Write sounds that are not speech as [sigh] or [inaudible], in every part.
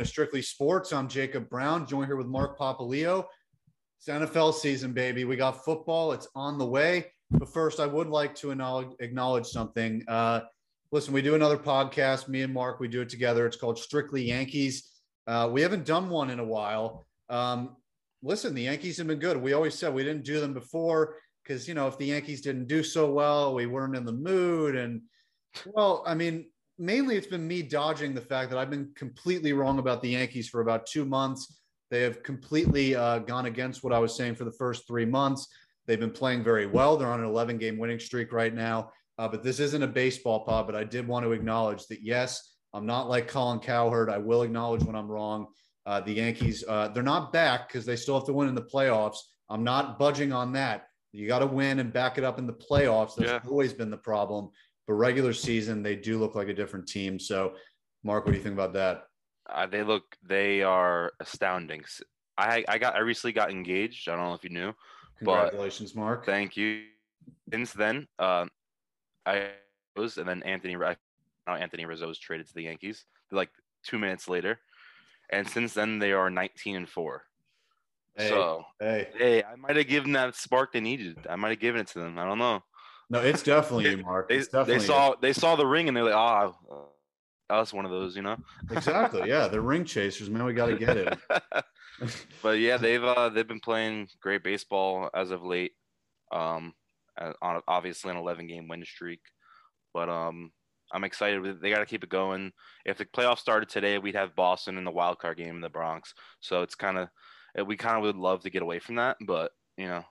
Everyone, Strictly Sports. I'm Jacob Browne, joined here with Mark Papaleo. It's NFL season, baby. We got football, it's on the way. But first, I would like to acknowledge, acknowledge something. Uh, listen, we do another podcast, me and Mark, we do it together. It's called Strictly Yankees. Uh, we haven't done one in a while. Um, listen, the Yankees have been good. We always said we didn't do them before because, you know, if the Yankees didn't do so well, we weren't in the mood. And, well, I mean, mainly it's been me dodging the fact that I've been completely wrong about the Yankees for about two months. They have completely uh, gone against what I was saying for the first three months. They've been playing very well. They're on an 11 game winning streak right now. Uh, but this isn't a baseball pod, but I did want to acknowledge that, yes, I'm not like Colin Cowherd. I will acknowledge when I'm wrong. Uh, the Yankees, uh, they're not back because they still have to win in the playoffs. I'm not budging on that. You got to win and back it up in the playoffs. That's yeah. always been the problem. But regular season, they do look like a different team. So, Mark, what do you think about that? Uh, they look, they are astounding. I, I got, I recently got engaged. I don't know if you knew. Congratulations, Mark. Thank you. Since then, uh, I was, and then Anthony, now Anthony Rizzo was traded to the Yankees. Like two minutes later, and since then they are 19 and four. Hey, so hey, hey, I might have given that spark they needed. I might have given it to them. I don't know. No, it's definitely you, Mark. They, definitely they saw you. they saw the ring and they're like, ah, oh, that's one of those, you know. exactly. Yeah, they're ring chasers, man. We got to get it. [laughs] but yeah, they've uh, they've been playing great baseball as of late. Um, on obviously an 11 game win streak, but um, I'm excited. They got to keep it going. If the playoffs started today, we'd have Boston in the wild card game in the Bronx. So it's kind of we kind of would love to get away from that, but you know,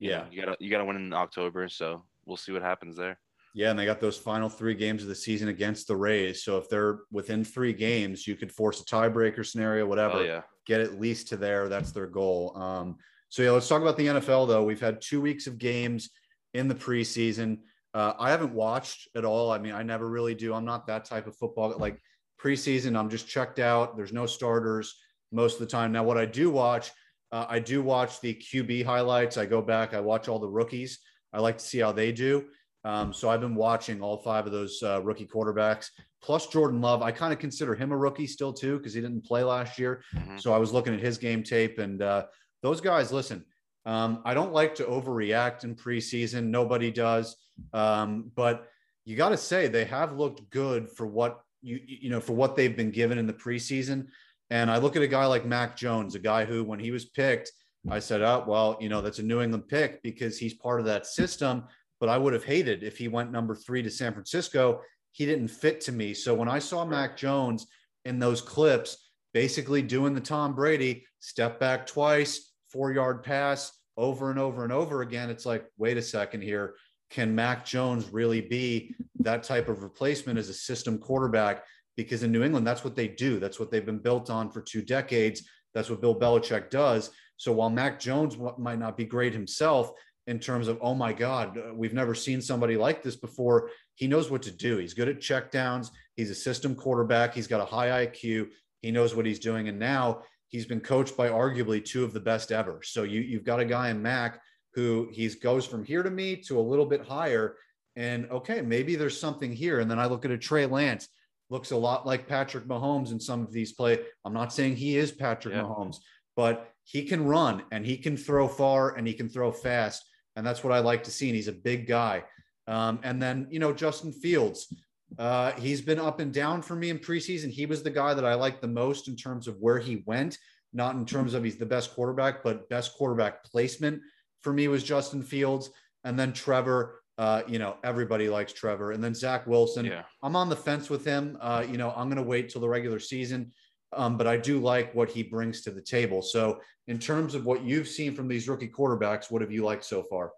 yeah, you, you gotta you gotta win in October. So we'll see what happens there. Yeah, and they got those final three games of the season against the Rays. So if they're within three games, you could force a tiebreaker scenario, whatever. Oh, yeah. Get at least to there. That's their goal. Um, so yeah, let's talk about the NFL though. We've had two weeks of games in the preseason. Uh, I haven't watched at all. I mean, I never really do. I'm not that type of football. Like preseason, I'm just checked out. There's no starters most of the time. Now, what I do watch, uh, I do watch the QB highlights. I go back, I watch all the rookies. I like to see how they do. Um, so I've been watching all five of those uh, rookie quarterbacks, plus Jordan Love. I kind of consider him a rookie still too because he didn't play last year. Mm-hmm. So I was looking at his game tape, and uh, those guys. Listen, um, I don't like to overreact in preseason. Nobody does, um, but you got to say they have looked good for what you you know for what they've been given in the preseason. And I look at a guy like Mac Jones, a guy who, when he was picked, I said, oh, well, you know, that's a New England pick because he's part of that system. But I would have hated if he went number three to San Francisco. He didn't fit to me. So when I saw Mac Jones in those clips, basically doing the Tom Brady step back twice, four yard pass over and over and over again, it's like, wait a second here. Can Mac Jones really be that type of replacement as a system quarterback? Because in New England, that's what they do. That's what they've been built on for two decades. That's what Bill Belichick does. So while Mac Jones might not be great himself in terms of, oh my God, uh, we've never seen somebody like this before, he knows what to do. He's good at checkdowns. He's a system quarterback. He's got a high IQ. He knows what he's doing. And now he's been coached by arguably two of the best ever. So you, you've got a guy in Mac who he goes from here to me to a little bit higher. And okay, maybe there's something here. And then I look at a Trey Lance, looks a lot like Patrick Mahomes in some of these play. I'm not saying he is Patrick yeah. Mahomes, but he can run and he can throw far and he can throw fast. And that's what I like to see. And he's a big guy. Um, and then, you know, Justin Fields, uh, he's been up and down for me in preseason. He was the guy that I liked the most in terms of where he went, not in terms of he's the best quarterback, but best quarterback placement for me was Justin Fields. And then Trevor, uh, you know, everybody likes Trevor. And then Zach Wilson. Yeah. I'm on the fence with him. Uh, you know, I'm going to wait till the regular season Um, but I do like what he brings to the table. So, in terms of what you've seen from these rookie quarterbacks, what have you liked so far?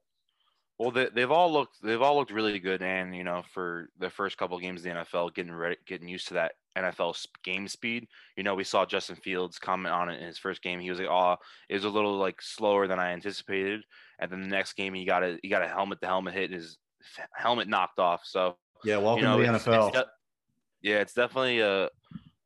Well, they, they've all looked they've all looked really good, and you know, for the first couple of games in the NFL, getting ready, getting used to that NFL game speed. You know, we saw Justin Fields comment on it in his first game. He was like, "Oh, it was a little like slower than I anticipated." And then the next game, he got a he got a helmet to helmet hit, and his helmet knocked off. So yeah, welcome you know, to the it's, NFL. It's de- yeah, it's definitely a,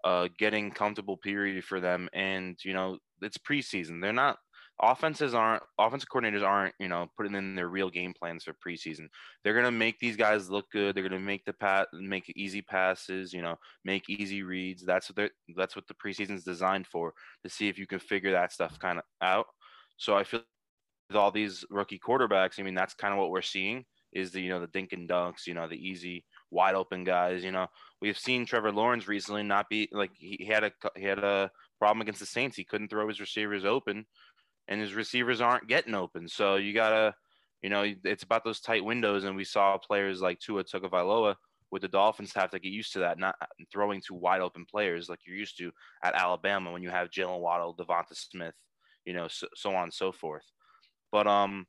a getting comfortable period for them, and you know, it's preseason. They're not offenses aren't offensive coordinators aren't you know putting in their real game plans for preseason. They're to make these guys look good. They're to make the pat make easy passes you know make easy reads. That's what they're that's what the preseason is designed for to see if you can figure that stuff kind of out. So i feel with all these rookie quarterbacks i mean that's kind of what we're seeing is the you know the dink and dunks you know the easy wide open guys you know we've seen trevor lawrence recently not be like he had a he had a problem against the saints he couldn't throw his receivers open and his receivers aren't getting open. So you gotta, you know, it's about those tight windows. And we saw players like Tua Tagovailoa with the Dolphins have to get used to that, not throwing to wide open players like you're used to at Alabama when you have Jaylen Waddle, Devonta Smith, you know, so, so on and so forth. But um,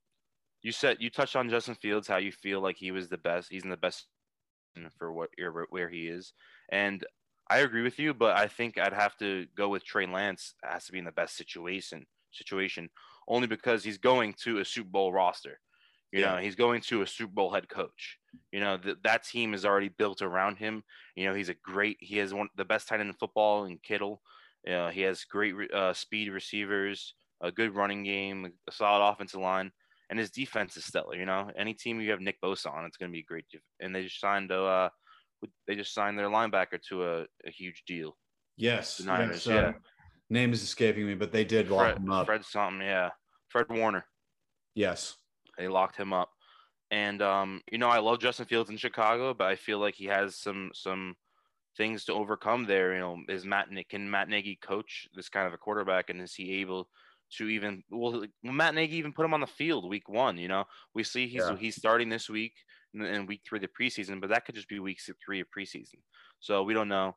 you said you touched on Justin Fields, how you feel like he was the best. He's in the best for what where he is, and I agree with you. But I think I'd have to go with Trey Lance. Has to be in the best situation situation only because he's going to a Super Bowl roster. You yeah. know, he's going to a Super Bowl head coach. You know, th- that team is already built around him. You know, he's a great, he has one the best tight end in football in Kittle. Uh, he has great uh, speed receivers, a good running game, a solid offensive line, and his defense is stellar. You know, any team you have Nick Bosa on, it's going to be great. And they just signed a, uh, they just signed their linebacker to a, a huge deal. Yes, the Niners, yes, yeah. Uh, name is escaping me, but they did lock Fred, him up. Fred something, yeah. Fred Warner. Yes. They locked him up. And um, you know, I love Justin Fields in Chicago, but I feel like he has some some things to overcome there. You know, is Matt can Matt Nagy coach this kind of a quarterback, and is he able to even well Matt Nagy even put him on the field week one? You know, we see he's yeah. he's starting this week in week three of the preseason, but that could just be week three of preseason. So we don't know.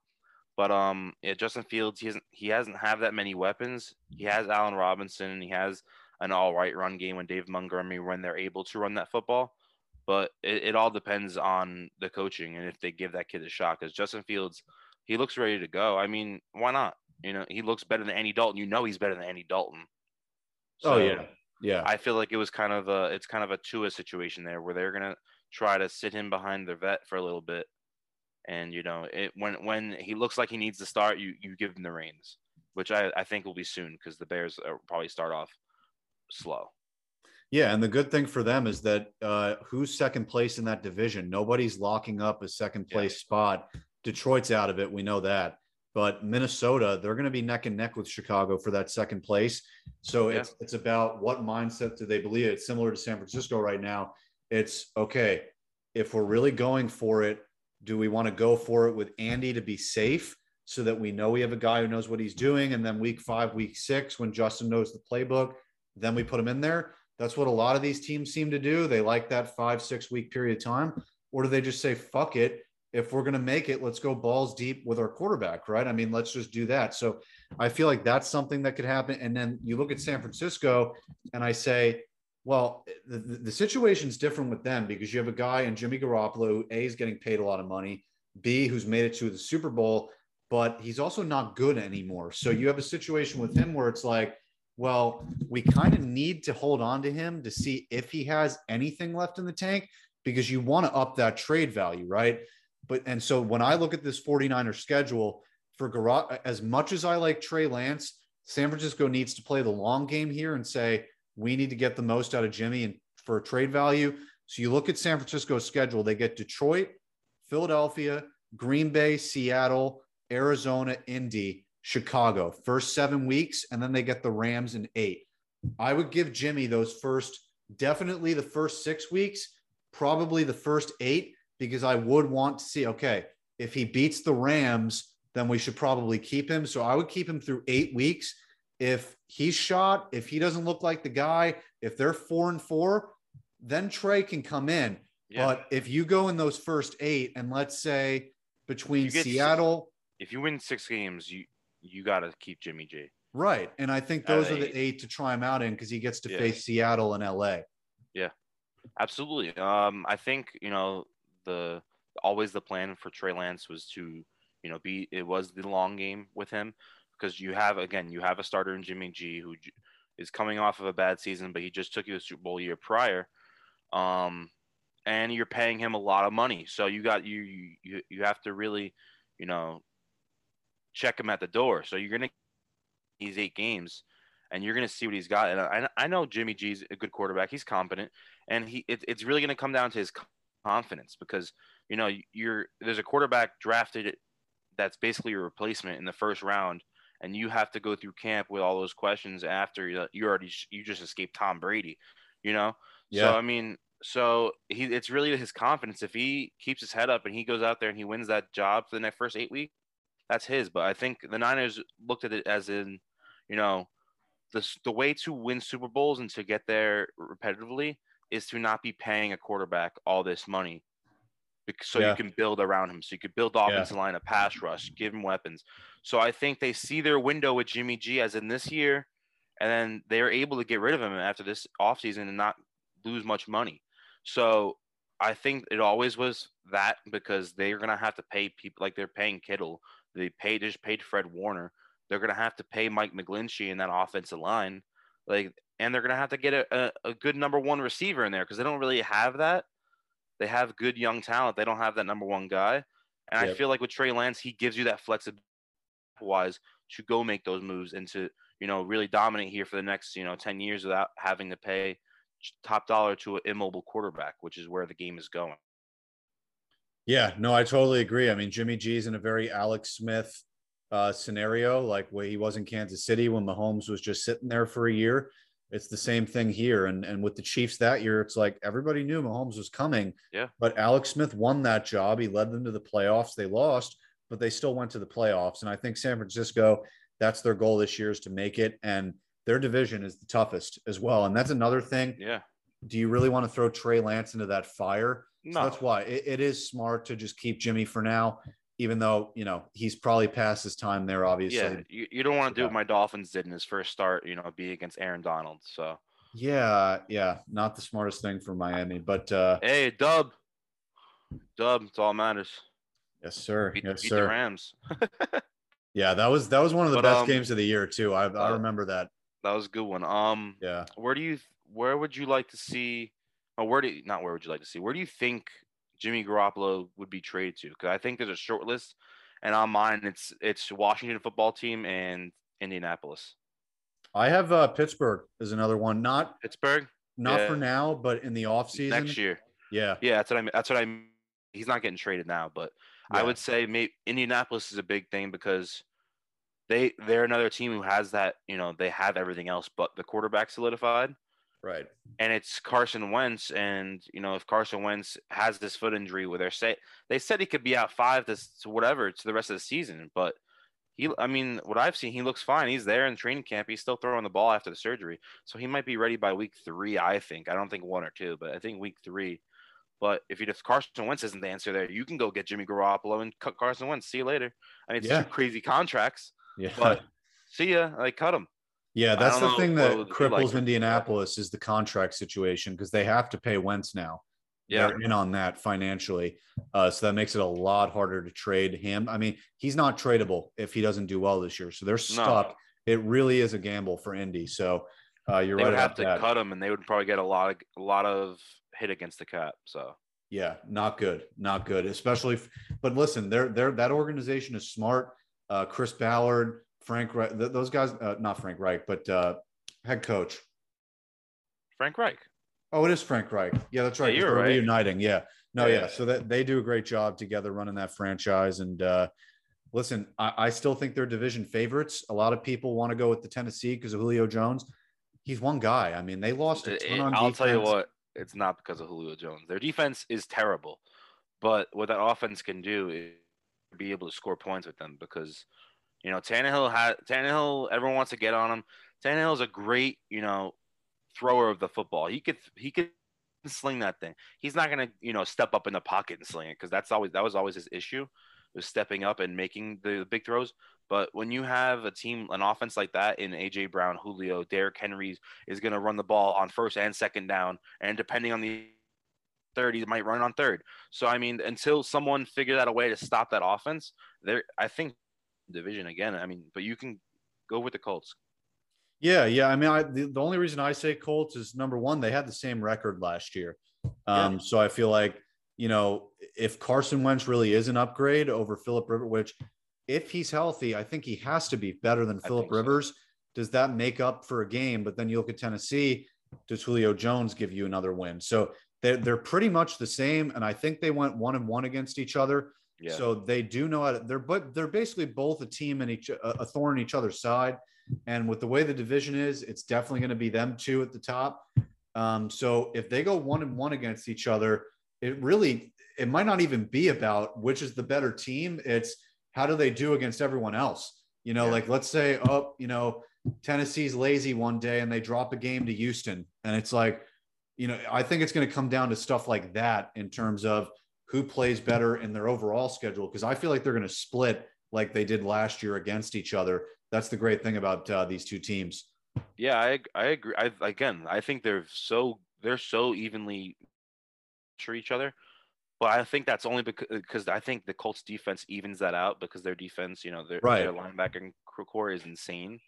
But um, yeah, Justin Fields, he hasn't he hasn't have that many weapons. He has Allen Robinson, and he has an all right run game when Dave Montgomery when they're able to run that football. But it, it all depends on the coaching and if they give that kid a shot. Because Justin Fields, he looks ready to go. I mean, why not? You know, he looks better than Andy Dalton. You know, he's better than Andy Dalton. So oh yeah, yeah. I feel like it was kind of a it's kind of a Tua situation there where they're gonna try to sit him behind their vet for a little bit and you know it when when he looks like he needs to start, you you give him the reins, which I I think will be soon because the Bears probably start off slow. Yeah, and the good thing for them is that uh, who's second place in that division? Nobody's locking up a second place yeah. spot. Detroit's out of it. We know that. But Minnesota, they're going to be neck and neck with Chicago for that second place. So yeah. it's it's about what mindset do they believe? It's similar to San Francisco right now. It's okay if we're really going for it do we want to go for it with Andy to be safe so that we know we have a guy who knows what he's doing? And then week five, week six, when Justin knows the playbook, then we put him in there. That's what a lot of these teams seem to do. They like that five, six week period of time. Or do they just say, fuck it? If we're going to make it, let's go balls deep with our quarterback, right? I mean, let's just do that. So I feel like that's something that could happen. And then you look at San Francisco and I say, well, the, the situation's different with them because you have a guy in Jimmy Garoppolo who A is getting paid a lot of money, B who's made it to the Super Bowl, but he's also not good anymore. So you have a situation with him where it's like, well, we kind of need to hold on to him to see if he has anything left in the tank because you want to up that trade value, right? But and so when I look at this 49er schedule for as much as I like Trey Lance, San Francisco needs to play the long game here and say, we need to get the most out of Jimmy and for trade value. So you look at San Francisco's schedule, they get Detroit, Philadelphia, Green Bay, Seattle, Arizona, Indy, Chicago, first seven weeks, and then they get the Rams in eight. I would give Jimmy those first, definitely the first six weeks, probably the first eight, because I would want to see, okay, if he beats the Rams, then we should probably keep him. So I would keep him through eight weeks if he's shot, if he doesn't look like the guy, if they're four and four, then Trey can come in. Yeah. But if you go in those first eight, and let's say between Seattle, if you win six games, you you got to keep Jimmy G. Right. And I think those are the eight to try him out in because he gets to yeah. face Seattle and LA. Yeah, absolutely. Um, I think, you know, the always the plan for Trey Lance was to, you know, be it was the long game with him because you have again you have a starter in Jimmy G who is coming off of a bad season, but he just took you a Super Bowl year prior. Um, and you're paying him a lot of money. So you got you you you have to really, you know, check him at the door. So you're gonna these eight games, and you're gonna see what he's got. And I I know Jimmy G's a good quarterback. He's competent, and he it, it's really gonna come down to his confidence because you know you're there's a quarterback drafted that's basically your replacement in the first round and you have to go through camp with all those questions after you, you already you just escaped Tom Brady, you know. Yeah. So I mean, so he it's really his confidence. If he keeps his head up and he goes out there and he wins that job for the next first eight weeks, that's his. But I think the Niners looked at it as in, you know, the the way to win Super Bowls and to get there repetitively is to not be paying a quarterback all this money so yeah. you can build around him. So you could build offensive yeah. line, a pass rush, give him weapons. So I think they see their window with Jimmy G as in this year, and then they're able to get rid of him after this offseason and not lose much money. So I think it always was that because they're gonna have to pay people like they're paying Kittle. They paid just paid Fred Warner. They're gonna have to pay Mike McGlinchey in that offensive line. Like and they're gonna have to get a, a, a good number one receiver in there because they don't really have that. They have good young talent. They don't have that number one guy. And yep. I feel like with Trey Lance, he gives you that flexibility wise to go make those moves and to, you know, really dominate here for the next, you know, 10 years without having to pay top dollar to an immobile quarterback, which is where the game is going. Yeah, no, I totally agree. I mean, Jimmy G's in a very Alex Smith uh, scenario, like where he was in Kansas City when Mahomes was just sitting there for a year it's the same thing here. And and with the Chiefs that year, it's like everybody knew Mahomes was coming. Yeah. But Alex Smith won that job. He led them to the playoffs. They lost, but they still went to the playoffs. And I think San Francisco, that's their goal this year is to make it. And their division is the toughest as well. And that's another thing. Yeah. Do you really want to throw Trey Lance into that fire? No. So that's why it, it is smart to just keep Jimmy for now even though you know he's probably past his time there. Obviously, yeah. You, you don't want to do what my Dolphins did in his first start. You know, be against Aaron Donald. So yeah, yeah, not the smartest thing for Miami, but uh, hey, Dub, Dub, it's all matters. Yes, sir. Beat, yes, beat sir. The Rams. [laughs] yeah, that was that was one of the but, best um, games of the year too. I, I remember that. That was a good one. Um, yeah. Where do you where would you like to see? Or where do you, not where would you like to see? Where do you think Jimmy Garoppolo would be traded to because I think there's a short list, and on mine it's it's Washington football team and Indianapolis. I have uh, Pittsburgh is another one. Not Pittsburgh. Not yeah. for now, but in the offseason. next year. Yeah, yeah, that's what I mean. That's what I. Mean. He's not getting traded now, but yeah. I would say maybe Indianapolis is a big thing because they they're another team who has that. You know, they have everything else but the quarterback solidified. Right. And it's Carson Wentz, and you know if Carson Wentz has this foot injury, where they say they said he could be out five to, to whatever to the rest of the season, but he, I mean, what I've seen, he looks fine. He's there in training camp. He's still throwing the ball after the surgery, so he might be ready by week three. I think. I don't think one or two, but I think week three. But if you if Carson Wentz isn't the answer there, you can go get Jimmy Garoppolo and cut Carson Wentz. See you later. I mean, it's yeah. two crazy contracts. Yeah. But see ya. Like cut him. Yeah, that's the thing that cripples like Indianapolis is the contract situation because they have to pay Wentz now. Yeah, They're in on that financially, uh, so that makes it a lot harder to trade him. I mean, he's not tradable if he doesn't do well this year, so they're stuck. No. It really is a gamble for Indy. So uh, you're they right. Would have to that. cut him, and they would probably get a lot of a lot of hit against the cap. So yeah, not good, not good. Especially, if, but listen, they're they're that organization is smart. Uh, Chris Ballard, Frank Reich, those guys, uh, not Frank Reich, but uh, head coach. Frank Reich. Oh, it is Frank Reich. Yeah, that's right. Yeah, you're right. Reuniting. Yeah. No, yeah. yeah. So that they do a great job together running that franchise. And uh, listen, I, I still think they're division favorites. A lot of people want to go with the Tennessee because of Julio Jones. He's one guy. I mean, they lost a ton on I'll defense. tell you what, it's not because of Julio Jones. Their defense is terrible, but what that offense can do is be able to score points with them because – you know, Tannehill had Tannehill. Everyone wants to get on him. Tannehill is a great, you know, thrower of the football. He could he could sling that thing. He's not gonna, you know, step up in the pocket and sling it because that's always that was always his issue, was stepping up and making the, the big throws. But when you have a team, an offense like that in AJ Brown, Julio, Derrick Henry is to run the ball on first and second down, and depending on the third, he might run on third. So I mean, until someone figured out a way to stop that offense, there, I think division again. I mean, but you can go with the Colts. Yeah, yeah. I mean, I, the, the only reason I say Colts is number one, they had the same record last year. Um, yeah. So I feel like, you know, if Carson Wentz really is an upgrade over Philip Rivers, which if he's healthy, I think he has to be better than Philip Rivers. So. Does that make up for a game? But then you look at Tennessee, does Julio Jones give you another win? So they're, they're pretty much the same. And I think they went one and one against each other. Yeah. So they do know how to, they're, but they're basically both a team and each, a thorn in each other's side. And with the way the division is, it's definitely going to be them two at the top. Um, so if they go one and one against each other, it really it might not even be about which is the better team. It's how do they do against everyone else? You know, yeah. like let's say, oh, you know, Tennessee's lazy one day and they drop a game to Houston, and it's like, you know, I think it's going to come down to stuff like that in terms of who plays better in their overall schedule because I feel like they're going to split like they did last year against each other that's the great thing about uh, these two teams. Yeah, I I agree. I again, I think they're so they're so evenly to each other, but I think that's only because because I think the Colts defense evens that out because their defense, you know, their right. their linebacker core is insane,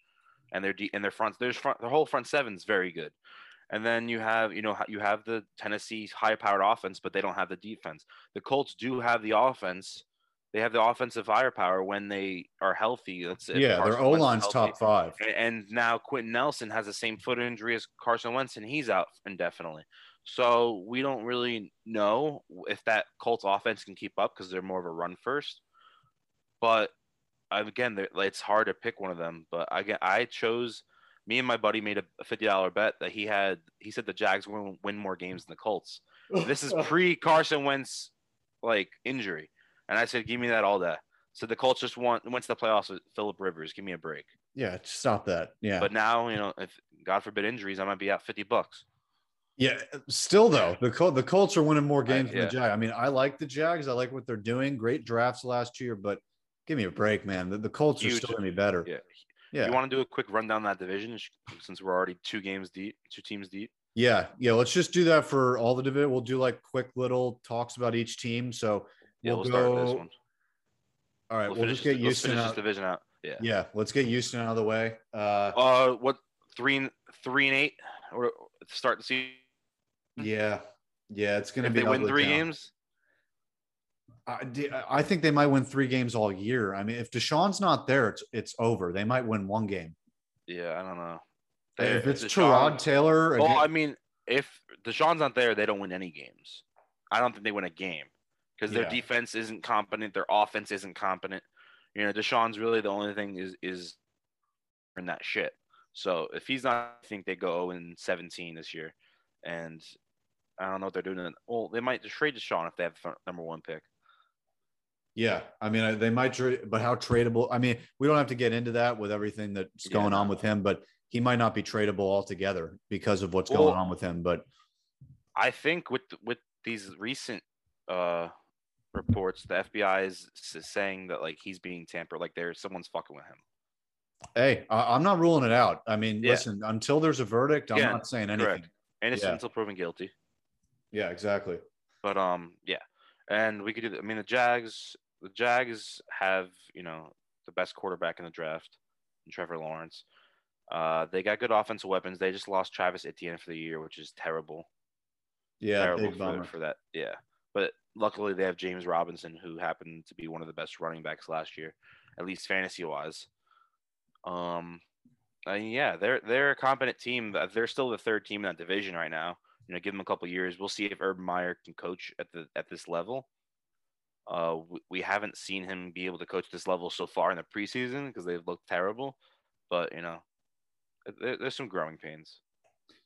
and their de- and their front their front their whole front seven is very good. And then you have, you know, you have the Tennessee high-powered offense, but they don't have the defense. The Colts do have the offense, they have the offensive firepower when they are healthy. Say yeah, their O line's top five. And now Quenton Nelson has the same foot injury as Carson Wentz, and he's out indefinitely. So we don't really know if that Colts offense can keep up because they're more of a run first. But again, it's hard to pick one of them. But again, I chose. Me and my buddy made a fifty dollar bet that he had. He said the Jags will win more games than the Colts. This is [laughs] pre Carson Wentz like injury. And I said, give me that all day. So the Colts just want went to the playoffs with Philip Rivers. Give me a break. Yeah, stop that. Yeah. But now, you know, if God forbid injuries, I might be out 50 bucks. Yeah, still though, the Col- the Colts are winning more games I, yeah. than the Jags. I mean, I like the Jags. I like what they're doing. Great drafts last year, but give me a break, man. The, the Colts Huge. are still going to be better. Yeah. Yeah. You want to do a quick rundown that division since we're already two games deep, two teams deep? Yeah. Yeah. Let's just do that for all the division. We'll do like quick little talks about each team. So yeah, we'll, we'll start with this one. All right, we'll, we'll just get Houston out. division out. Yeah. Yeah, let's get Houston out of the way. Uh, uh what three and three and eight or start the season? Yeah, yeah, it's gonna be. They win three games. I, I think they might win three games all year. I mean, if Deshaun's not there, it's it's over. They might win one game. Yeah, I don't know. They, if it's Deshaun, Tyrod Taylor, well, I mean, if Deshaun's not there, they don't win any games. I don't think they win a game because their yeah. defense isn't competent, their offense isn't competent. You know, Deshaun's really the only thing is is in that shit. So if he's not, I think they go in 17 this year, and I don't know what they're doing. Well, they might just trade Deshaun if they have the number one pick. Yeah, I mean, they might trade, but how tradable? I mean, we don't have to get into that with everything that's going yeah. on with him, but he might not be tradable altogether because of what's well, going on with him. But I think with with these recent uh reports the FBI is, saying that like he's being tampered, like there's someone's fucking with him. Hey, I'm not ruling it out. I mean, yeah. listen, until there's a verdict, I'm yeah, not saying anything. Correct. Innocent yeah. until proven guilty. Yeah, exactly. But um, yeah, and we could do. The, I mean, the Jags, the Jags have you know the best quarterback in the draft, Trevor Lawrence. Uh, they got good offensive weapons. They just lost Travis Etienne for the year, which is terrible. Yeah, terrible for, for that. Yeah, but luckily they have James Robinson, who happened to be one of the best running backs last year, at least fantasy wise. Um, and yeah, they're they're a competent team. They're still the third team in that division right now. You know, give them a couple years. We'll see if Urban Meyer can coach at the at this level. Uh, we, we haven't seen him be able to coach this level so far in the preseason because they've looked terrible. But you know, there, there's some growing pains.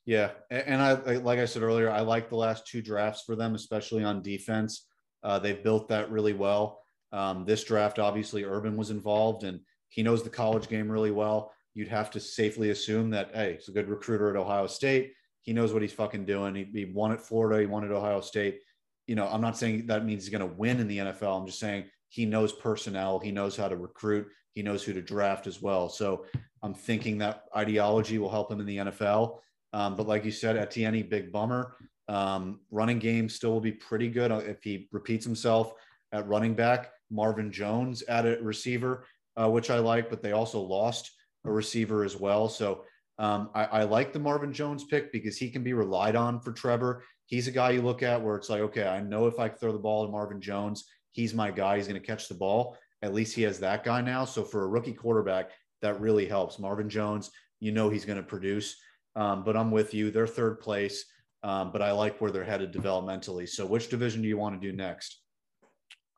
Yeah, and I like I said earlier, I like the last two drafts for them, especially on defense. Uh, they've built that really well. Um, this draft, obviously, Urban was involved, and he knows the college game really well. You'd have to safely assume that hey, he's a good recruiter at Ohio State. He knows what he's fucking doing. He, he won at Florida. He won at Ohio State. You know, I'm not saying that means he's going to win in the NFL. I'm just saying he knows personnel, he knows how to recruit, he knows who to draft as well. So I'm thinking that ideology will help him in the NFL. Um, but like you said, Etienne, big bummer. Um, running game still will be pretty good if he repeats himself at running back. Marvin Jones at a receiver, uh, which I like, but they also lost a receiver as well. So um, I, I, like the Marvin Jones pick because he can be relied on for Trevor. He's a guy you look at where it's like, okay, I know if I throw the ball to Marvin Jones, he's my guy. He's going to catch the ball. At least he has that guy now. So for a rookie quarterback, that really helps. Marvin Jones, you know he's going to produce. Um, but I'm with you. They're third place, um, but I like where they're headed developmentally. So which division do you want to do next?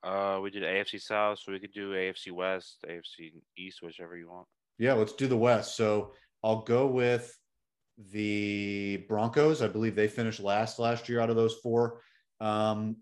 Uh, we did AFC South, so we could do AFC West, AFC East, whichever you want. Yeah, let's do the West. So I'll go with the Broncos. I believe they finished last last year out of those four. Um,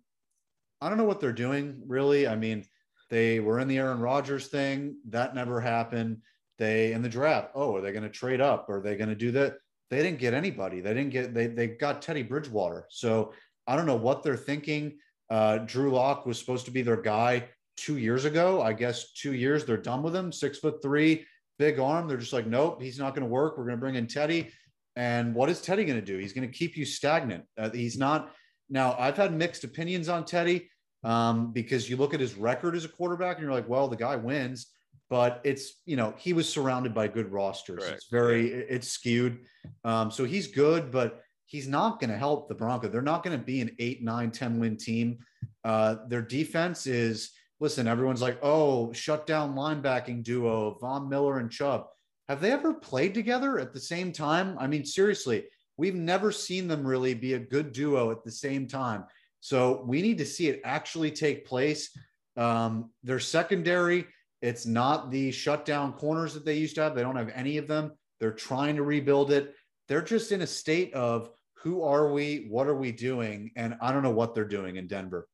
I don't know what they're doing really. I mean, they were in the Aaron Rodgers thing. That never happened. They in the draft. Oh, are they going to trade up? Are they going to do that? They didn't get anybody. They didn't get. They they got Teddy Bridgewater. So I don't know what they're thinking. Uh, Drew Lock was supposed to be their guy two years ago. I guess two years they're done with him. Six foot three, big arm. They're just like, nope, he's not going to work. We're going to bring in Teddy. And what is Teddy going to do? He's going to keep you stagnant. Uh, he's not. Now, I've had mixed opinions on Teddy um, because you look at his record as a quarterback and you're like, well, the guy wins, but it's you know he was surrounded by good rosters. Correct. It's very it's skewed. Um, so he's good, but he's not going to help the Broncos. They're not going to be an eight, nine, 10 win team. Uh, their defense is listen. Everyone's like, oh, shut down linebacking duo Von Miller and Chubb. Have they ever played together at the same time? I mean, seriously, we've never seen them really be a good duo at the same time. So we need to see it actually take place. Um, their secondary, it's not the shutdown corners that they used to have. They don't have any of them. They're trying to rebuild it. They're just in a state of who are we? What are we doing? And I don't know what they're doing in Denver.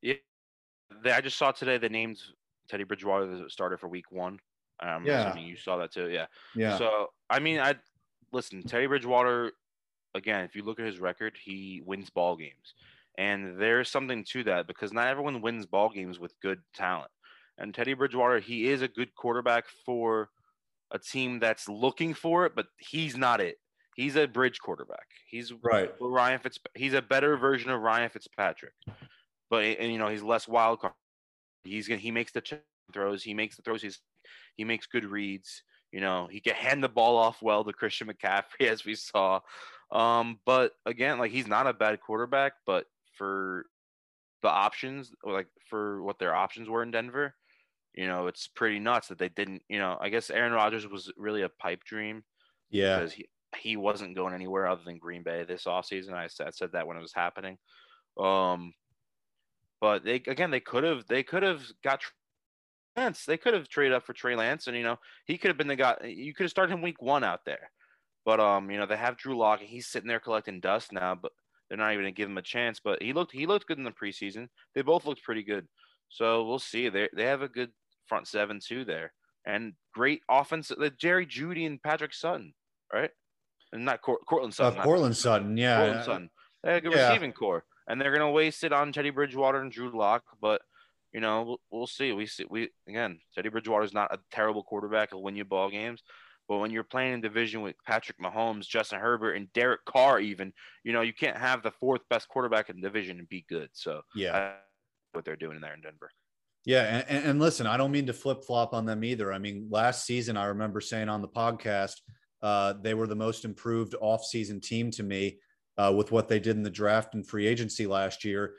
Yeah. I just saw today the names Teddy Bridgewater the starter for week one. Um, I'm yeah. assuming you saw that too. Yeah. Yeah. So I mean, I listen, Teddy Bridgewater, again, if you look at his record, he wins ball games. And there's something to that because not everyone wins ball games with good talent. And Teddy Bridgewater, he is a good quarterback for a team that's looking for it, but he's not it. He's a bridge quarterback. He's right. Ryan Fitz. He's a better version of Ryan Fitzpatrick, but and you know he's less wild card. He's gonna he makes the throws. He makes the throws. He's he makes good reads. You know he can hand the ball off well to Christian McCaffrey [laughs] as we saw. Um, but again, like he's not a bad quarterback, but for the options, like for what their options were in Denver, you know, it's pretty nuts that they didn't. You know, I guess Aaron Rodgers was really a pipe dream. Yeah, because he he wasn't going anywhere other than Green Bay this offseason. I said, I said that when it was happening. Um, but they again they could have they could have got Lance. They could have traded up for Trey Lance, and you know he could have been the guy. You could have started him week one out there. But um, you know they have Drew Lock, and he's sitting there collecting dust now. But they're not even gonna give him a chance. But he looked he looked good in the preseason. They both looked pretty good. So we'll see. They they have a good front seven too there, and great offense. The Jerry Jeudy and Patrick Sutton, right? And not Cor- Courtland Sutton. Uh, Courtland Sutton, yeah. Courtland Sutton. They have a good yeah. receiving core, and they're gonna waste it on Teddy Bridgewater and Drew Lock. But you know, we'll, we'll see. We see. We again, Teddy Bridgewater is not a terrible quarterback. He'll win you ball games. But when you're playing in division with Patrick Mahomes, Justin Herbert, and Derek Carr, even you know you can't have the fourth best quarterback in the division and be good. So yeah, what they're doing there in Denver. Yeah, and, and listen, I don't mean to flip flop on them either. I mean, last season I remember saying on the podcast uh, they were the most improved offseason team to me uh, with what they did in the draft and free agency last year.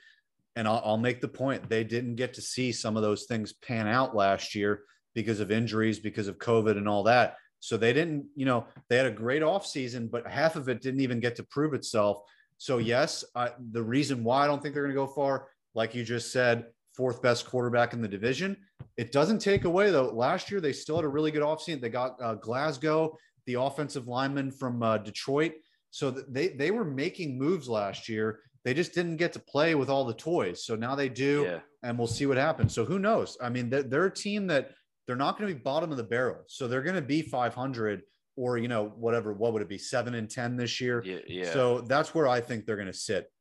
And I'll, I'll make the point they didn't get to see some of those things pan out last year because of injuries, because of COVID and all that. So they didn't, you know, they had a great offseason, but half of it didn't even get to prove itself. So, yes, I, the reason why I don't think they're going to go far, like you just said, fourth best quarterback in the division. It doesn't take away, though. Last year, they still had a really good offseason. They got uh, Glasgow, the offensive lineman from uh, Detroit. So they, they were making moves last year. They just didn't get to play with all the toys. So now they do, yeah. and we'll see what happens. So who knows? I mean, they're, they're a team that – they're not going to be bottom of the barrel. So they're going to be 500 or, you know, whatever, what would it be? Seven and 10 this year. Yeah. yeah. So that's where I think they're going to sit.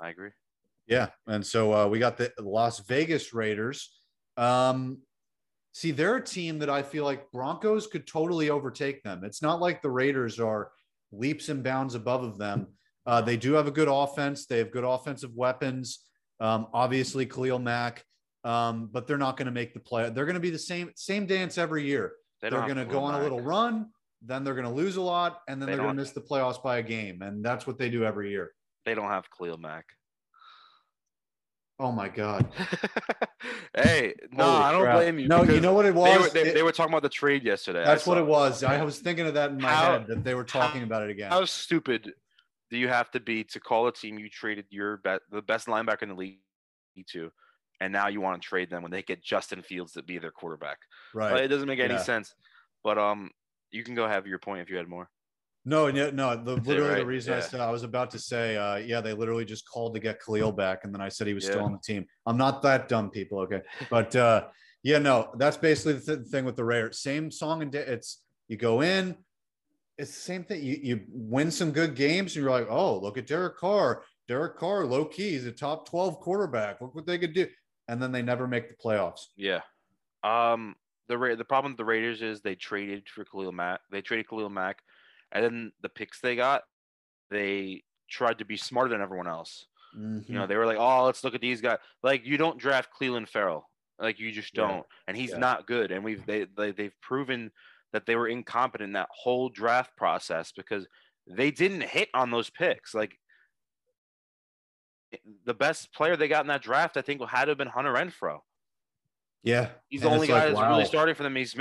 I agree. Yeah, and so uh, we got the Las Vegas Raiders. Um, see, they're a team that I feel like Broncos could totally overtake them. It's not like the Raiders are leaps and bounds above of them. Uh, they do have a good offense. They have good offensive weapons. Um, obviously, Khalil Mack, um, but they're not going to make the play. They're going to be the same same dance every year. They are going to go on a little run, then they're going to lose a lot, and then they are going to miss the playoffs by a game, and that's what they do every year. They don't have Khalil Mack. Oh my god. [laughs] hey, no, Holy I don't crap. blame you. No, you know what it was? They were, they, it, they were, talking about the trade yesterday. That's what it was. I [laughs] was thinking of that in my how, head that they were talking how, about it again. How stupid do you have to be to call a team you traded your bet the best linebacker in the league to, and now you want to trade them when they get Justin Fields to be their quarterback? Right. it doesn't make any yeah. sense. But um, you can go have your point if you had more. No, no, no. The, [laughs] literally, right? the reason yeah. I said I was about to say, uh, yeah, they literally just called to get Khalil back, and then I said he was yeah. still on the team. I'm not that dumb, people. Okay, but uh, yeah, no, that's basically the th- thing with the Raiders. Same song and da- it's you go in, it's the same thing. You you win some good games, and you're like, oh, look at Derek Carr. Derek Carr, low key, he's a top 12 quarterback. Look what they could do, and then they never make the playoffs. Yeah. Um. The the problem with the Raiders is they traded for Khalil Mack. They traded Khalil Mack and then the picks they got, they tried to be smarter than everyone else. Mm-hmm. You know, they were like, "Oh, let's look at these guys." Like, you don't draft Clelin Ferrell. like you just don't, yeah. and he's yeah. not good. And we've they, they they've proven that they were incompetent in that whole draft process because they didn't hit on those picks. Like eh, the best player they got in that draft, I think, had to have been Hunter Renfrow. Yeah, he's the only guy like, that's wow. really starting for them. He's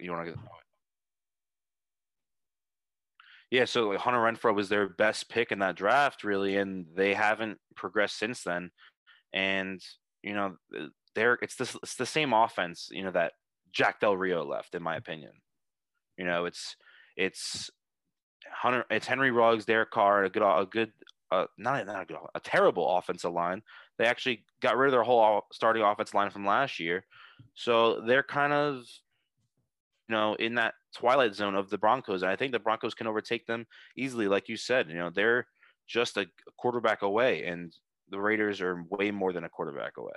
you want to get yeah, so like Hunter Renfrow was their best pick in that draft, really, and they haven't progressed since then. And you know, they're it's this it's the same offense, you know, that Jack Del Rio left, in my opinion. You know, it's it's Hunter, it's Henry Ruggs, Derek Carr, a good a good uh, not not a good a terrible offensive line. They actually got rid of their whole starting offense line from last year, so they're kind of know, in that twilight zone of the Broncos. And I think the Broncos can overtake them easily, like you said. You know, they're just a quarterback away, and the Raiders are way more than a quarterback away.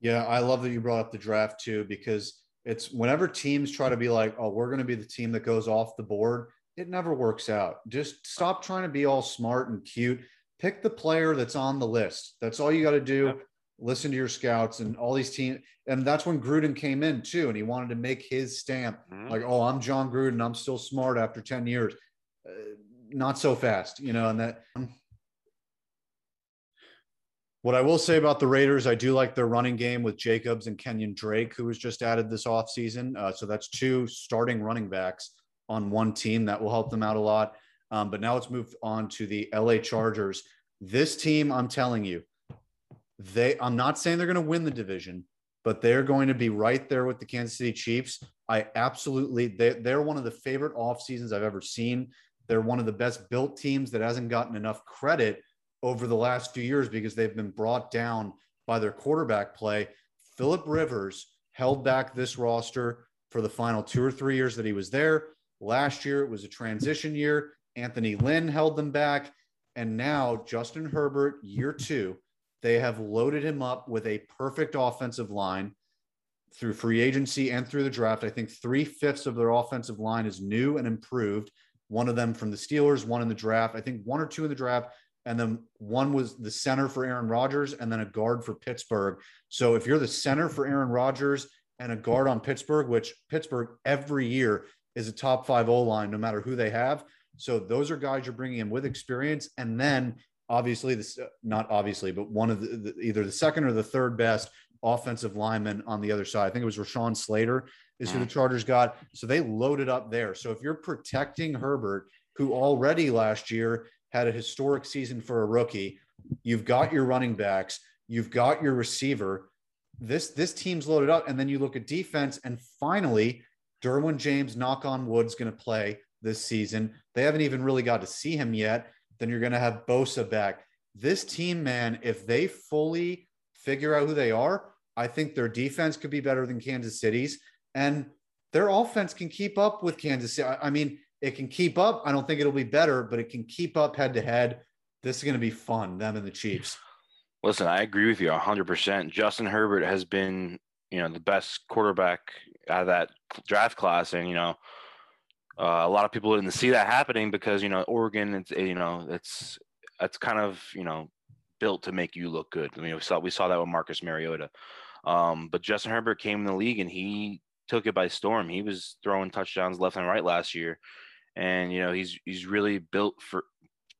Yeah, I love that you brought up the draft too, because it's whenever teams try to be like, oh, we're going to be the team that goes off the board, it never works out. Just stop trying to be all smart and cute. Pick the player that's on the list. That's all you got to do. Yep listen to your scouts and all these teams. And that's when Gruden came in too, and he wanted to make his stamp. Mm-hmm. Like, oh, I'm Jon Gruden. I'm still smart after 10 years. Uh, not so fast, you know. And that. What I will say about the Raiders, I do like their running game with Jacobs and Kenyan Drake, who was just added this offseason. Uh, so that's two starting running backs on one team that will help them out a lot. Um, but now let's move on to the LA Chargers. This team, I'm telling you, they I'm not saying they're going to win the division, but they're going to be right there with the Kansas City Chiefs. I absolutely they, they're one of the favorite off seasons I've ever seen. They're one of the best built teams that hasn't gotten enough credit over the last few years because they've been brought down by their quarterback play. Philip Rivers held back this roster for the final two or three years that he was there. Last year it was a transition year. Anthony Lynn held them back. And now Justin Herbert, year two, they have loaded him up with a perfect offensive line through free agency and through the draft. I think three fifths of their offensive line is new and improved. One of them from the Steelers, one in the draft. I think one or two in the draft. And then one was the center for Aaron Rodgers and then a guard for Pittsburgh. So if you're the center for Aaron Rodgers and a guard on Pittsburgh, which Pittsburgh every year is a top five O line, no matter who they have. So those are guys you're bringing in with experience. And then obviously this not obviously, but one of the, the, either the second or the third best offensive lineman on the other side. I think it was Rashawn Slater is who the mm. Chargers got. So they loaded up there. So if you're protecting Herbert, who already last year had a historic season for a rookie, you've got your running backs, you've got your receiver. This this team's loaded up, and then you look at defense, and finally, Derwin James, knock on wood's going to play this season. They haven't even really got to see him yet, then you're going to have Bosa back. This team, man, if they fully figure out who they are, I think their defense could be better than Kansas City's, and their offense can keep up with Kansas City. I, mean, it can keep up. I don't think it'll be better, but it can keep up head to head. This is going to be fun, them and the Chiefs. Listen, I agree with you 100%. Justin Herbert has been, you know, the best quarterback out of that draft class. And, you know, uh, a lot of people didn't see that happening because, you know, Oregon, it's, you know, it's, it's kind of, you know, built to make you look good. I mean, we saw, we saw that with Marcus Mariota. Um, but Justin Herbert came in the league and he took it by storm. He was throwing touchdowns left and right last year. And, you know, he's, he's really built for,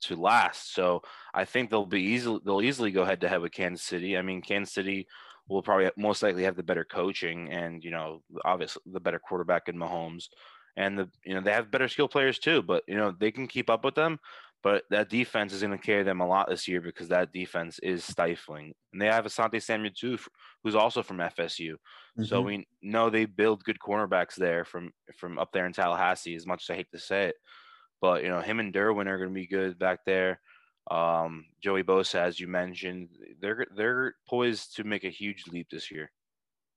to last. So I think they'll be easily they'll easily go head to head with Kansas City. I mean, Kansas City will probably most likely have the better coaching and you know obviously the better quarterback in Mahomes, and the you know they have better skill players too. But you know they can keep up with them. But that defense is going to carry them a lot this year because that defense is stifling. And they have Asante Samuel too, who's also from FSU. Mm-hmm. So we know they build good cornerbacks there from from up there in Tallahassee. As much as I hate to say it, but you know, him and Derwin are going to be good back there. Um, Joey Bosa, as you mentioned, they're they're poised to make a huge leap this year.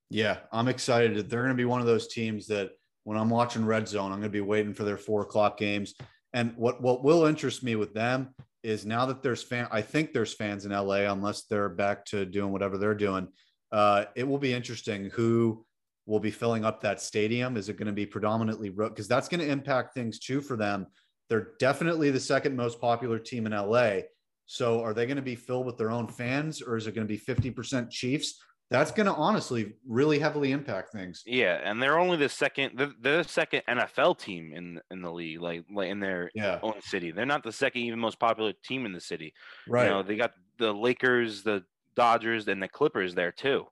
Yeah, I'm excited. That they're going to be one of those teams that when I'm watching Red Zone, I'm going to be waiting for their four o'clock games. And what what will interest me with them is now that there's fan, I think there's fans in LA, unless they're back to doing whatever they're doing. Uh, it will be interesting who will be filling up that stadium. Is it going to be predominantly rook? because that's going to impact things too for them they're definitely the second most popular team in LA. So are they going to be filled with their own fans or is it going to be 50% Chiefs? That's going to honestly really heavily impact things. Yeah, and they're only the second they're, they're the second NFL team in in the league, like, like in their yeah. own city. They're not the second even most popular team in the city. Right. You know, they got the Lakers, the Dodgers, and the Clippers there too.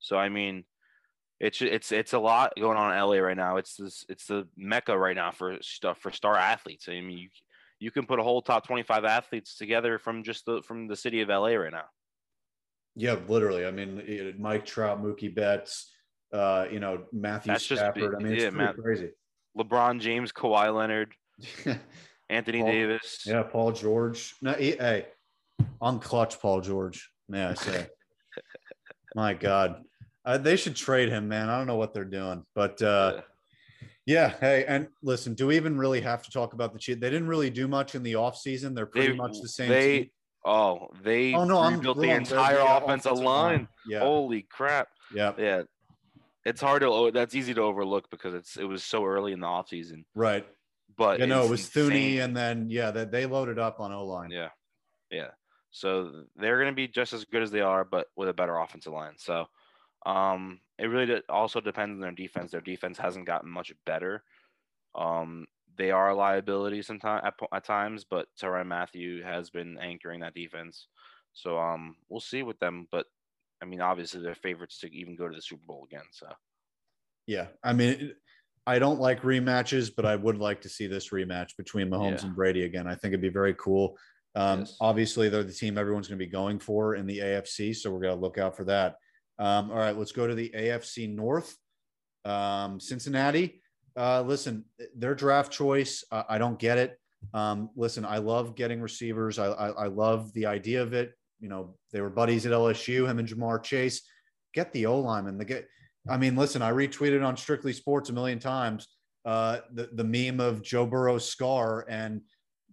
So I mean, it's it's it's a lot going on in LA right now. It's this it's the mecca right now for stuff for star athletes. I mean, you you can put a whole top 25 athletes together from just the from the city of LA right now. Yeah, literally. I mean, Mike Trout, Mookie Betts, uh, you know, Matthew That's Stafford. Just, I mean, it's yeah, Matt, crazy. LeBron James, Kawhi Leonard, [laughs] Anthony Paul, Davis. Yeah, Paul George. No, he, hey, I'm clutch, Paul George. May I say? [laughs] My God. Uh, they should trade him, man. I don't know what they're doing, but uh, yeah. Hey, and listen, do we even really have to talk about the cheat? They didn't really do much in the offseason. They're pretty they, much the same. They team. Oh they oh no, I'm built the entire the offensive, offensive line. line. Yeah. Holy crap. Yeah. Yeah. It's hard to that's easy to overlook because it's it was so early in the offseason. Right. But you know, it was Thuney and then yeah, that they loaded up on O line. Yeah. Yeah. So they're going to be just as good as they are, but with a better offensive line. So um, it really also depends on their defense. Their defense hasn't gotten much better. Um, they are a liability sometimes at, at times, but Tyrann Mathieu has been anchoring that defense. So um, we'll see with them. But I mean, obviously they're favorites to even go to the Super Bowl again. So yeah, I mean, I don't like rematches, but I would like to see this rematch between Mahomes yeah. and Brady again. I think it'd be very cool. Um, yes. Obviously, they're the team everyone's going to be going for in the AFC, so we're going to look out for that. Um, all right, let's go to the AFC North. Um, Cincinnati. Uh, listen, their draft choice, I don't get it. Um, listen, I love getting receivers. I, I, I love the idea of it. You know, they were buddies at LSU. Him and Ja'Marr Chase. Get the O lineman. The get. I mean, listen, I retweeted on Strictly Sports a million times uh, the the meme of Joe Burrow's scar and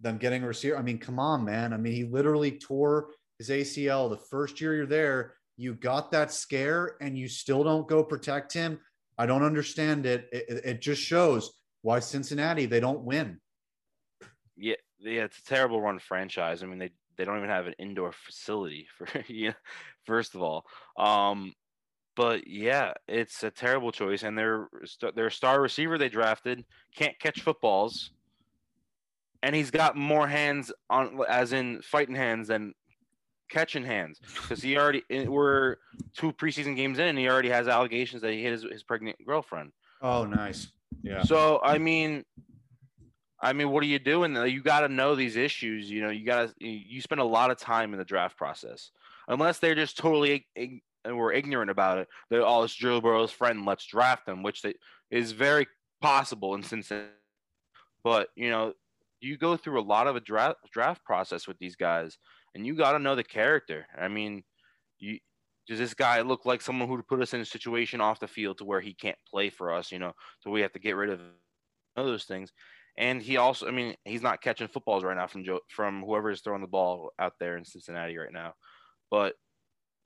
them getting a receiver. I mean, come on, man. I mean, he literally tore his ACL the first year you're there you got that scare and you still don't go protect him. I don't understand it. It, it just shows why Cincinnati they don't win. Yeah, yeah, it's a terrible run franchise. I mean, they they don't even have an indoor facility for [laughs] yeah. First of all, um, but yeah, it's a terrible choice. And their their star receiver they drafted can't catch footballs, and he's got more hands on, as in fighting hands than catching hands because he already eh, we're two preseason games in and he already has allegations that he hit his, his pregnant girlfriend. Oh, nice. Yeah. So I mean, I mean, what are you doing? Uh, you got to know these issues. You know, you got to you spend a lot of time in the draft process, unless they're just totally and we're ignorant about it. They're all oh, it's Joe Burrow's friend. Let's draft them, which they, is very possible in Cincinnati. But you know, you go through a lot of a draft draft process with these guys and you got to know the character. I mean, you does this guy look like someone who would put us in a situation off the field to where he can't play for us? You know, so we have to get rid of those things. And he also, I mean, he's not catching footballs right now from Joe, from whoever is throwing the ball out there in Cincinnati right now. But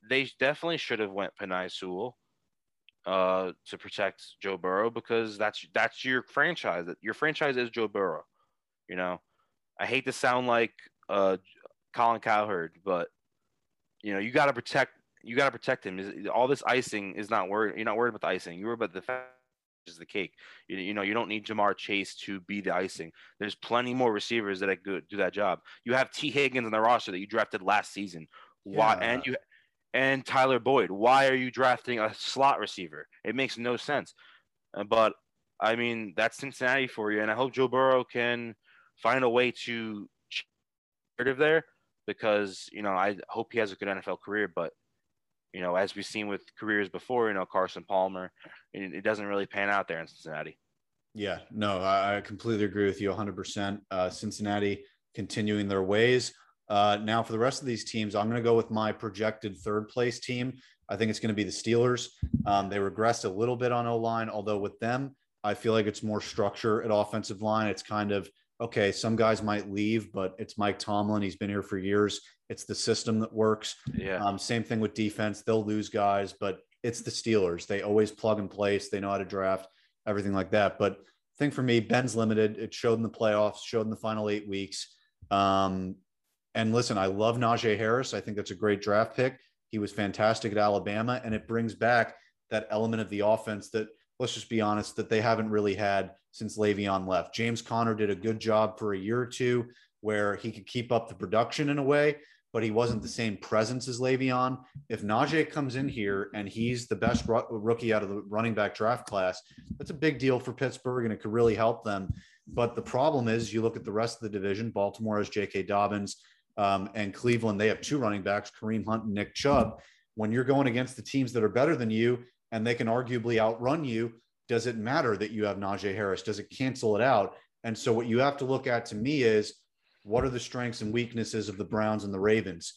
they definitely should have went Penei Sewell uh, to protect Joe Burrow because that's that's your franchise. Your franchise is Joe Burrow. You know, I hate to sound like uh, Colin Cowherd, but you know you got to protect you got to protect him. All this icing is not worried. You're not worried about the icing. You're worried about the fact is the cake. You, you know, you don't need Ja'Marr Chase to be the icing. There's plenty more receivers that could do that job. You have Tee Higgins on the roster that you drafted last season. Why? Yeah. And you and Tyler Boyd. Why are you drafting a slot receiver? It makes no sense. Uh, but I mean, that's Cincinnati for you, and I hope Joe Burrow can find a way to get there because you know I hope he has a good NFL career. But you know, as we've seen with careers before, you know Carson Palmer, it, it doesn't really pan out there in Cincinnati. Yeah, no, I completely agree with you 100%. Uh, Cincinnati continuing their ways. Uh, now, for the rest of these teams, I'm going to go with my projected third place team. I think it's going to be the Steelers. Um, they regressed a little bit on O line, although with them, I feel like it's more structure at offensive line. It's kind of okay, some guys might leave, but it's Mike Tomlin. He's been here for years. It's the system that works. Yeah. Um, same thing with defense. They'll lose guys, but it's the Steelers. They always plug and place. They know how to draft, everything like that. But I think for me, Ben's limited. It showed in the playoffs, showed in the final eight weeks. Um, and listen, I love Najee Harris. I think that's a great draft pick. He was fantastic at Alabama, and it brings back that element of the offense that, let's just be honest, that they haven't really had since Le'Veon left. James Conner did a good job for a year or two where he could keep up the production in a way, but he wasn't the same presence as Le'Veon. If Najee comes in here and he's the best rookie out of the running back draft class, that's a big deal for Pittsburgh and it could really help them. But the problem is, you look at the rest of the division. Baltimore has J.K. Dobbins um, and Cleveland, they have two running backs, Kareem Hunt and Nick Chubb. When you're going against the teams that are better than you and they can arguably outrun you, does it matter that you have Najee Harris? Does it cancel it out? And so, what you have to look at to me is what are the strengths and weaknesses of the Browns and the Ravens?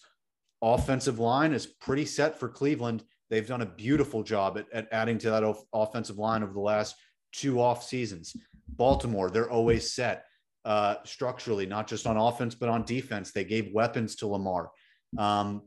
Offensive line is pretty set for Cleveland. They've done a beautiful job at, at adding to that offensive line over the last two off seasons. Baltimore, they're always set uh, structurally, not just on offense, but on defense. They gave weapons to Lamar. Um,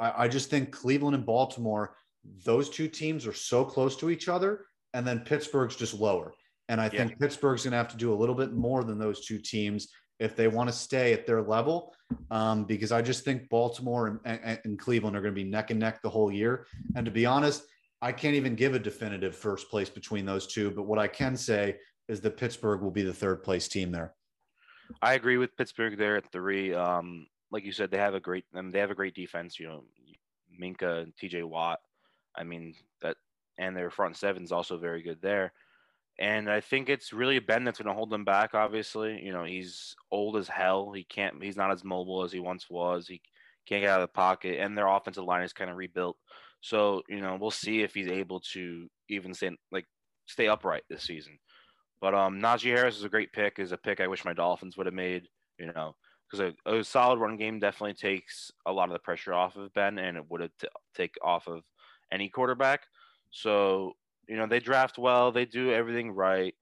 I, I just think Cleveland and Baltimore, those two teams are so close to each other, and then Pittsburgh's just lower. And I think Pittsburgh's going to have to do a little bit more than those two teams if they want to stay at their level. Um, because I just think Baltimore and, and, and Cleveland are going to be neck and neck the whole year. And to be honest, I can't even give a definitive first place between those two. But what I can say is that Pittsburgh will be the third place team there. I agree with Pittsburgh there at three. Um, like you said, they have a great um, they have a great defense. You know, Minkah and T.J. Watt. I mean that, and their front seven is also very good there. And I think it's really Ben that's going to hold them back. Obviously, you know he's old as hell. He can't. He's not as mobile as he once was. He can't get out of the pocket, and their offensive line is kind of rebuilt. So you know we'll see if he's able to even stay like stay upright this season. But um, Najee Harris is a great pick. Is a pick I wish my Dolphins would have made. You know, because a, a, solid run game definitely takes a lot of the pressure off of Ben, and it would have t- take off of any quarterback. So you know they draft well, they do everything right.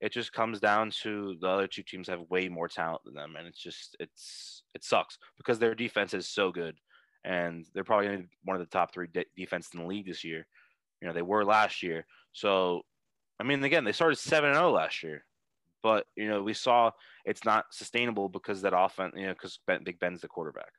It just comes down to the other two teams have way more talent than them, and it's just it's it sucks because their defense is so good, and they're probably going to be one of the top three de- defense in the league this year. You know they were last year, so I mean, again, they started seven and zero oh last year, but you know we saw it's not sustainable because that offense, you know, because Big Ben's the quarterback.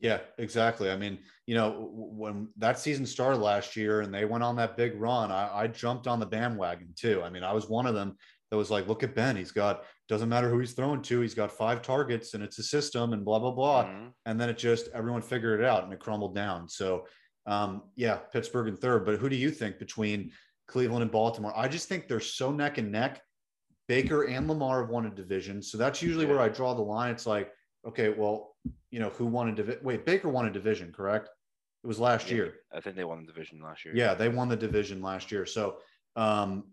Yeah, exactly. I mean, you know, when that season started last year and they went on that big run, I, I jumped on the bandwagon too. I mean, I was one of them that was like, look at Ben. He's got doesn't matter who he's throwing to. He's got five targets and it's a system and blah blah blah. Mm-hmm. And then it just everyone figured it out and it crumbled down. So um, yeah, Pittsburgh in third. But who do you think between Cleveland and Baltimore. I just think they're so neck and neck. Baker and Lamar have won a division. So that's usually where I draw the line. It's like, okay, well, you know, who won a division? Wait, Baker won a division, correct? It was last yeah, year. I think they won the division last year. Yeah, they won the division last year. So, um,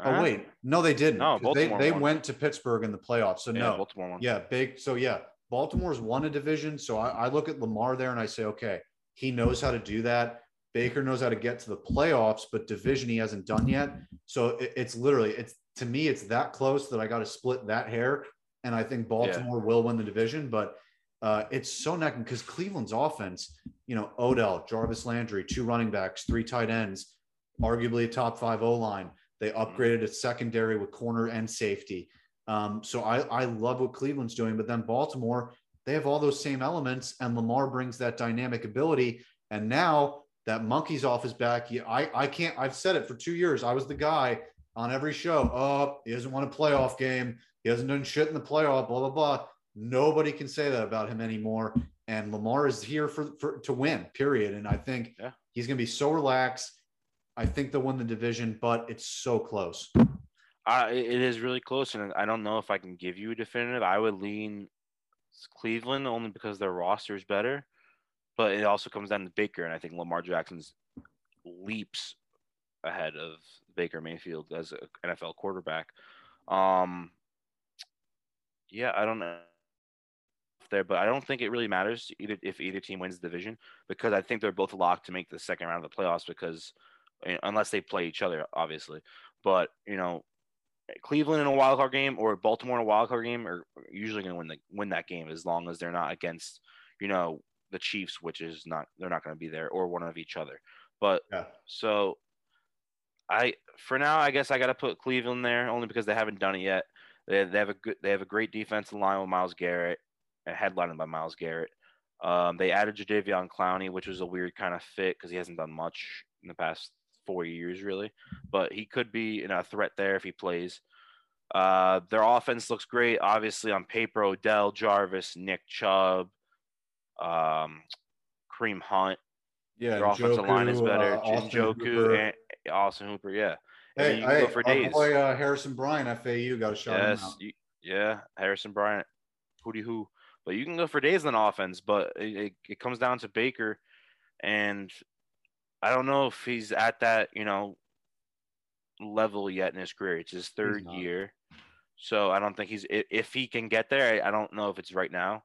uh, oh wait, no, they didn't. No, Baltimore they they won. went to Pittsburgh in the playoffs. So yeah, no, Baltimore won. Yeah, big. So yeah, Baltimore's won a division. So I, I look at Lamar there and I say, okay, He knows how to do that. Baker knows how to get to the playoffs, but division he hasn't done yet. So it, it's literally it's to me it's that close that I got to split that hair, and I think Baltimore yeah. will win the division. But uh, it's so necking because Cleveland's offense, you know, Odell, Jarvis Landry, two running backs, three tight ends, arguably a top five O line. They upgraded its secondary with corner and safety. Um, so I, I love what Cleveland's doing, but then Baltimore, they have all those same elements, and Lamar brings that dynamic ability. And now that monkey's off his back, I, I can't, I've said it for two years. I was the guy on every show. Oh, he doesn't want a playoff game. He hasn't done shit in the playoff, blah, blah, blah. Nobody can say that about him anymore. And Lamar is here for, for to win, period. And I think yeah. he's going to be so relaxed. I think they'll win the division, but it's so close. Uh, it is really close, and I don't know if I can give you a definitive. I would lean Cleveland only because their roster is better, but it also comes down to Baker, and I think Lamar Jackson's leaps ahead of Baker Mayfield as an NFL quarterback. Um, yeah, I don't know there, but I don't think it really matters either if either team wins the division because I think they're both locked to make the second round of the playoffs because eh, unless they play each other, obviously. But you know, Cleveland in a wild card game or Baltimore in a wild card game are usually going to win the win that game as long as they're not against you know the Chiefs, which is not they're not going to be there, or one of each other. But yeah. so I for now I guess I got to put Cleveland there only because they haven't done it yet. They, they have a good they have a great defensive line with Myles Garrett, headlined by Myles Garrett. Um, they added Jadeveon Clowney, which was a weird kind of fit because he hasn't done much in the past four years, really. But he could be you know, a threat there if he plays. Uh, their offense looks great. Obviously, on paper, Odell, Jarvis, Nick Chubb, um, Kareem Hunt. Yeah, their offensive line is better. Uh, Njoku and Austin Hooper. Yeah. Hey, go for days. boy uh, Harrison Bryant, FAU, got a shot. Yes, you, yeah, Harrison Bryant, hooty hoo. But you can go for days on offense, but it, it, it comes down to Baker, and I don't know if he's at that, you know, level yet in his career. It's his third year. So I don't think he's if he can get there, I don't know if it's right now,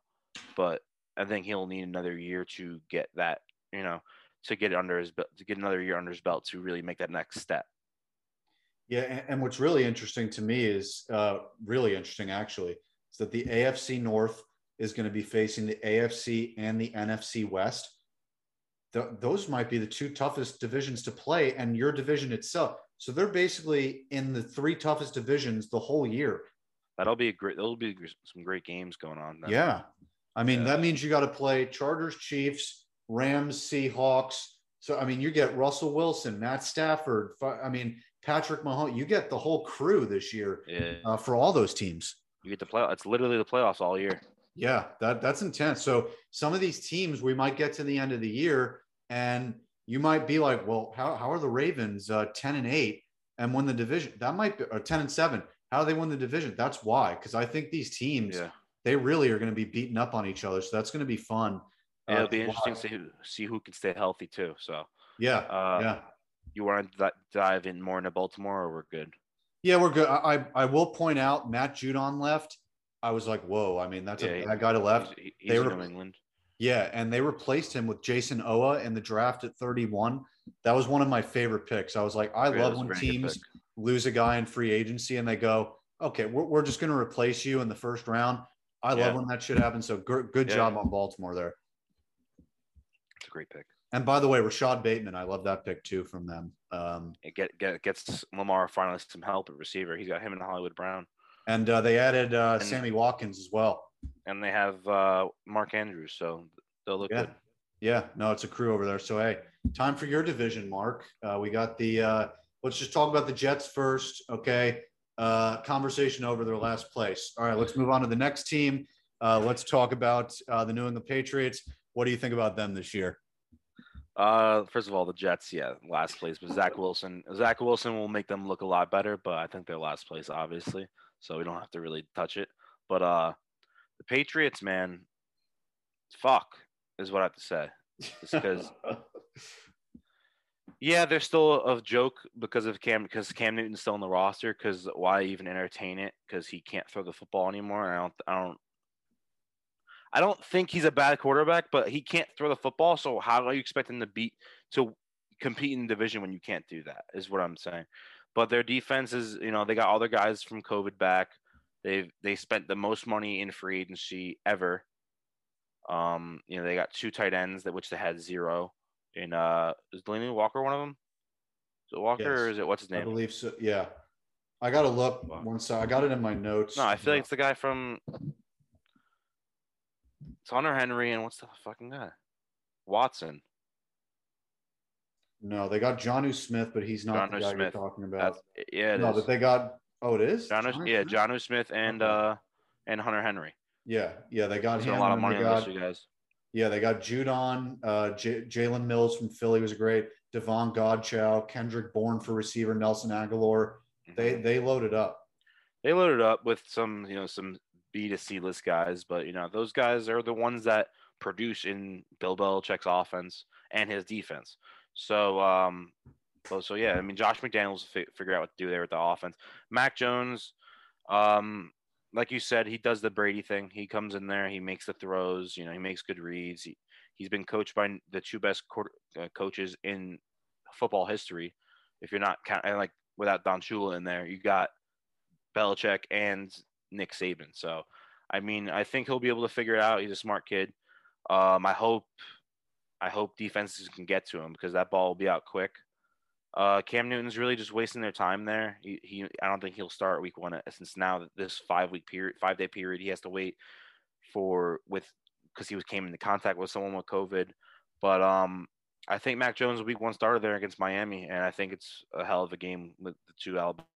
but I think he'll need another year to get that, you know, to get under his belt, to get another year under his belt to really make that next step. Yeah, and what's really interesting to me is uh, really interesting actually is that the AFC North is going to be facing the AFC and the NFC West those might be the two toughest divisions to play, and your division itself. So they're basically in the three toughest divisions the whole year. That'll be a great. There'll be some great games going on. Then. Yeah, I mean yeah. that means you got to play Chargers, Chiefs, Rams, Seahawks. So I mean you get Russell Wilson, Matt Stafford. I mean Patrick Mahomes. You get the whole crew this year yeah. uh, for all those teams. You get the play. It's literally the playoffs all year. Yeah, that that's intense. So some of these teams we might get to the end of the year and you might be like, well, how, how are the Ravens uh, 10 and 8 and win the division? That might be or 10 and 7. How do they win the division? That's why. Because I think these teams, yeah. they really are going to be beating up on each other. So that's going to be fun. Yeah, it'll uh, be interesting to see who, see who can stay healthy too. So yeah, uh, yeah. You want to dive in more into Baltimore, or we're good? Yeah, we're good. I I will point out Matt Judon left. I was like, whoa. I mean, that's yeah, a bad guy to left. He's, he's they were, New England. Yeah, and they replaced him with Jayson Oweh in the draft at 31. That was one of my favorite picks. I was like, I love when teams lose a guy in free agency and they go, okay, we're, we're just going to replace you in the first round. I yeah. love when that shit happens. So good, good yeah. job on Baltimore there. It's a great pick. And by the way, Rashod Bateman, I love that pick too from them. Um, it get, get gets Lamar finally some help at receiver. He's got him and Hollywood Brown. And uh, they added uh, and, Sammy Watkins as well and they have uh, Mark Andrews, so they'll look yeah. good. Yeah, no, it's a crew over there. So hey, time for your division, Mark. Uh, we got the. Uh, let's just talk about the Jets first, okay? Uh, conversation over their last place. All right, let's move on to the next team. Uh, let's talk about uh, the New England Patriots. What do you think about them this year? Uh, first of all, the Jets, yeah, last place, but Zach [laughs] Wilson. Zach Wilson will make them look a lot better, but I think they're last place, obviously, so we don't have to really touch it. But uh, the Patriots, man, fuck is what I have to say. because [laughs] yeah, they're still a joke because of Cam because Cam Newton's still on the roster. Because why even entertain it? Because he can't throw the football anymore. I don't. I don't. I don't think he's a bad quarterback, but he can't throw the football. So how are you expecting to beat to compete in the division when you can't do that? Is what I'm saying. But their defense is, you know, they got all their guys from COVID back. They they spent the most money in free agency ever. Um, you know, they got two tight ends that which they had zero. In uh, is Delanie Walker one of them? Is it Walker yes. or is it what's his name? I believe so. Yeah, I gotta look one side. I got it in my notes. No, I feel like it's the guy from. It's Hunter Henry and what's the fucking guy? Watson. No, they got Jonnu Smith, but he's not John the guy Smith. you're talking about. That's, yeah, no, is. but they got. Oh, it is. John, yeah, Jonnu Smith and uh and Hunter Henry. Yeah, yeah, they got him. A lot of money on those guys. Yeah, they got Judon, uh, J- Jalen Mills from Philly was great. Davon Godchaux, Kendrick Bourne for receiver, Nelson Agholor. Mm-hmm. They they loaded up. They loaded up with some you know some B to C list guys, but you know those guys are the ones that produce in Bill Belichick's offense and his defense. So um, so, so yeah, I mean Josh McDaniels fi- figured out what to do there with the offense. Mac Jones, um, like you said, he does the Brady thing. He comes in there, he makes the throws. You know, he makes good reads. He he's been coached by the two best uh, coaches in football history. If you're not counting like without Don Shula in there, you got Belichick and Nick Saban. So, I mean, I think he'll be able to figure it out. He's a smart kid. Um, I hope, I hope defenses can get to him because that ball will be out quick. Uh, Cam Newton's really just wasting their time there. He, he I don't think he'll start week one since now this five week period, five day period, he has to wait for with because he was came into contact with someone with COVID. But um, I think Mac Jones week one starter there against Miami, and I think it's a hell of a game with the two Alabama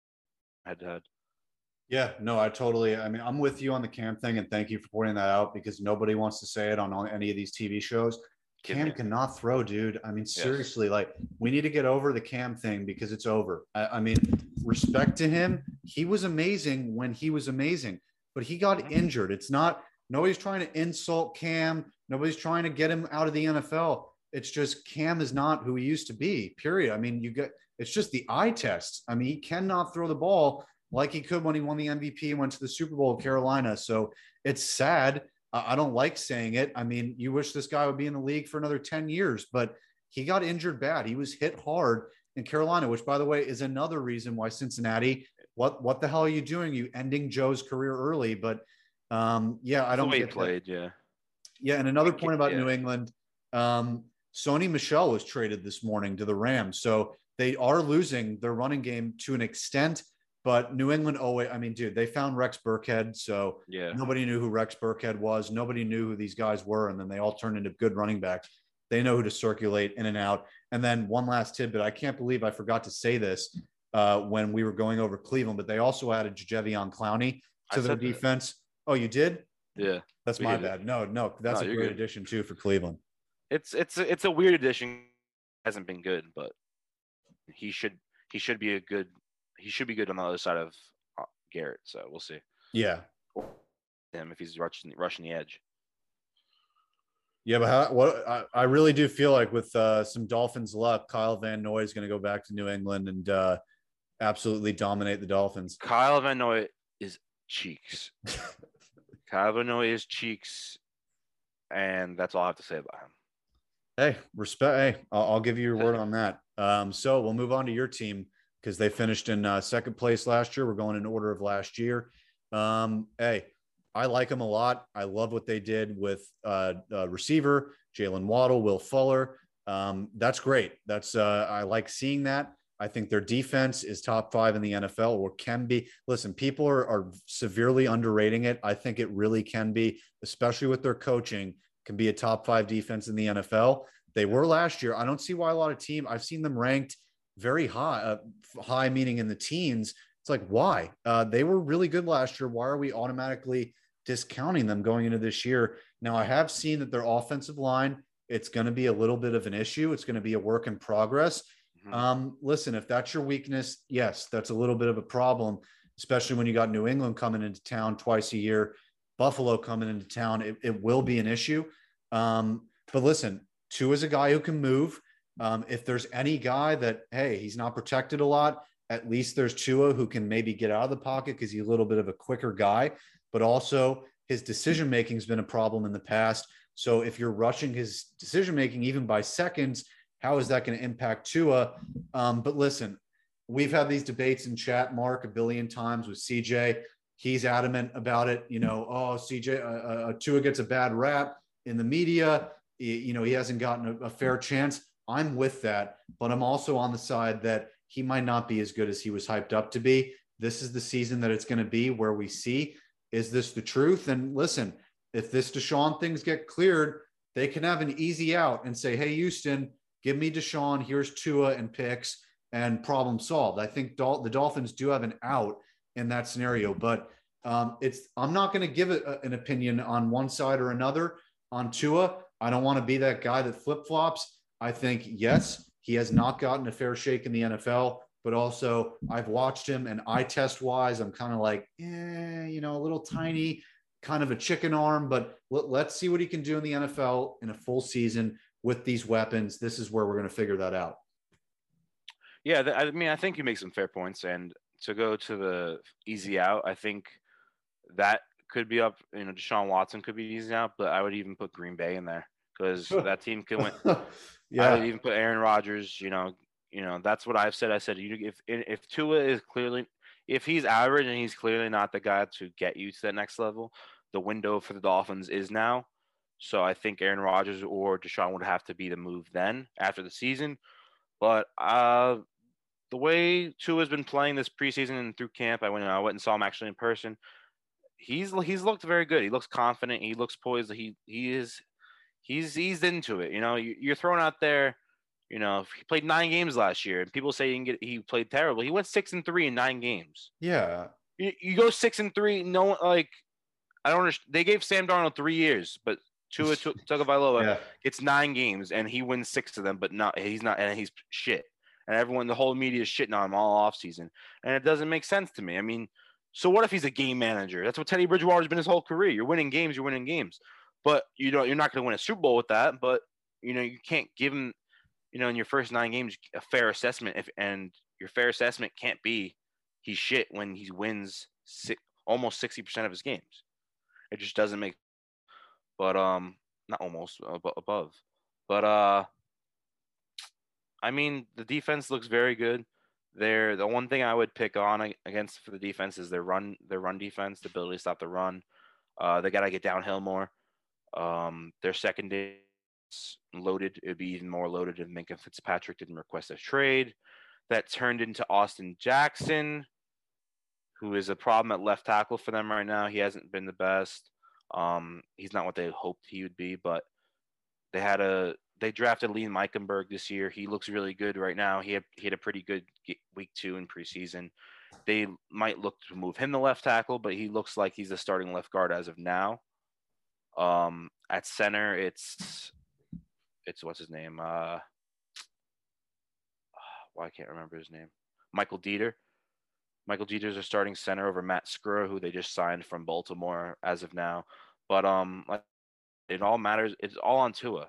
head to head. Yeah, no, I totally. I mean, I'm with you on the Cam thing, and thank you for pointing that out because nobody wants to say it on any of these TV shows. Cam cannot throw, dude. I mean, seriously, yes. like we need to get over the Cam thing because it's over. I, I, mean, respect to him. He was amazing when he was amazing, but he got mm-hmm. injured. It's not nobody's trying to insult Cam. Nobody's trying to get him out of the NFL. It's just Cam is not who he used to be. Period. I mean, you get it's just the eye test. I mean, he cannot throw the ball like he could when he won the MVP and went to the Super Bowl of Carolina. So it's sad I don't like saying it. I mean, you wish this guy would be in the league for another 10 years, but he got injured bad. He was hit hard in Carolina, which by the way is another reason why Cincinnati, what what the hell are you doing? You ending Joe's career early. But um, yeah, I don't get played, that. yeah. Yeah, and another point about yeah. New England, um, Sony Michel was traded this morning to the Rams. So they are losing their running game to an extent. But New England, oh I mean, dude, they found Rex Burkhead, so yeah, nobody knew who Rex Burkhead was. Nobody knew who these guys were, and then they all turned into good running backs. They know who to circulate in and out. And then one last tidbit: I can't believe I forgot to say this uh, when we were going over Cleveland, but they also added Jadeveon Clowney to their defense. That. Oh, you did? Yeah, that's my bad. No, no, that's no, a great good. addition too for Cleveland. It's it's it's a weird addition. Hasn't been good, but he should he should be a good he should be good on the other side of uh, Garrett. So we'll see. Yeah, him if he's rushing rushing the edge. Yeah, but how, what I, I really do feel like with uh, some Dolphins luck, Kyle Van Noy is going to go back to New England and uh, absolutely dominate the Dolphins. Kyle Van Noy is cheeks. [laughs] Kyle Van Noy is cheeks, and that's all I have to say about him. Hey, respect. Hey, I'll, I'll give you your word on that. Um, so we'll move on to your team because they finished in uh, second place last year. We're going in order of last year. Um, hey, I like them a lot. I love what they did with uh, uh, receiver Jaylen Waddle, Will Fuller. Um, that's great. That's uh, I like seeing that. I think their defense is top five in the NFL or can be. Listen, people are, are severely underrating it. I think it really can be, especially with their coaching, can be a top five defense in the NFL. They were last year. I don't see why a lot of team. I've seen them ranked very high, uh, high meaning in the teens. It's like, why? Uh, they were really good last year. Why are we automatically discounting them going into this year? Now, I have seen that their offensive line, it's going to be a little bit of an issue. It's going to be a work in progress. Mm-hmm. Um, listen, if that's your weakness, yes, that's a little bit of a problem, especially when you got New England coming into town twice a year, Buffalo coming into town. It, it will be an issue. Um, but listen, Tua is a guy who can move. Um, if there's any guy that, hey, he's not protected a lot, at least there's Tua who can maybe get out of the pocket because he's a little bit of a quicker guy, but also his decision making has been a problem in the past. So if you're rushing his decision making even by seconds, how is that going to impact Tua? Um, but listen, we've had these debates in chat, Mark, a billion times with CJ. He's adamant about it. You know, oh, CJ, uh, uh, Tua gets a bad rap in the media. He, you know, he hasn't gotten a, a fair chance. I'm with that, but I'm also on the side that he might not be as good as he was hyped up to be. This is the season that it's going to be where we see is this the truth? And listen, if this Deshaun things get cleared, they can have an easy out and say, hey, Houston, give me Deshaun, here's Tua and picks, and problem solved. I think Dol- the Dolphins do have an out in that scenario, but um, it's I'm not going to give a, an opinion on one side or another on Tua. I don't want to be that guy that flip flops. I think yes, he has not gotten a fair shake in the NFL, but also I've watched him and eye test wise, I'm kind of like, eh, you know, a little tiny, kind of a chicken arm, but let, us see what he can do in the NFL in a full season with these weapons. This is where we're going to figure that out. Yeah, I mean, I think you make some fair points, and to go to the easy out, I think that could be up. You know, Deshaun Watson could be easy out, but I would even put Green Bay in there because that team can win. [laughs] yeah, I would even put Aaron Rodgers. You know, you know that's what I've said. I said you if if Tua is clearly if he's average and he's clearly not the guy to get you to that next level, the window for the Dolphins is now. So I think Aaron Rodgers or Deshaun would have to be the move then after the season. But uh, the way Tua has been playing this preseason and through camp, I went I went and saw him actually in person. He's he's looked very good. He looks confident. He looks poised. He he is he's eased into it. You know, you, you're thrown out there. You know, he played nine games last year, and people say he, get, he played terrible. He went six and three in nine games. Yeah, you, you go six and three. No one like I don't understand. They gave Sam Darnold three years, but Tua Tagovailoa yeah. gets nine games and he wins six of them, but not he's not and he's shit. And everyone, the whole media is shitting on him all off season, and it doesn't make sense to me. I mean, so what if he's a game manager? That's what Teddy Bridgewater's been his whole career. You're winning games, you're winning games, but you know you're not going to win a Super Bowl with that. But you know you can't give him, you know, in your first nine games a fair assessment. If and your fair assessment can't be he's shit when he wins six, almost sixty percent of his games. It just doesn't make. But um, not almost uh, above, but uh, I mean the defense looks very good. They're the one thing I would pick on against for the defense is their run, their run defense, the ability to stop the run. Uh, they got to get downhill more. Um, their secondary loaded. It'd be even more loaded if Minkah Fitzpatrick didn't request a trade. That turned into Austin Jackson, who is a problem at left tackle for them right now. He hasn't been the best. Um, he's not what they hoped he would be, but they had a they drafted Liam Eichenberg this year. He looks really good right now. He had he had a pretty good week two in preseason. They might look to move him to left tackle, but he looks like he's the starting left guard as of now. Um, at center, it's it's what's his name? Uh, [sighs] why I can't remember his name. Michael Deiter. Michael Deiter's a starting center over Matt Skura, who they just signed from Baltimore as of now. But um, it all matters. It's all on Tua.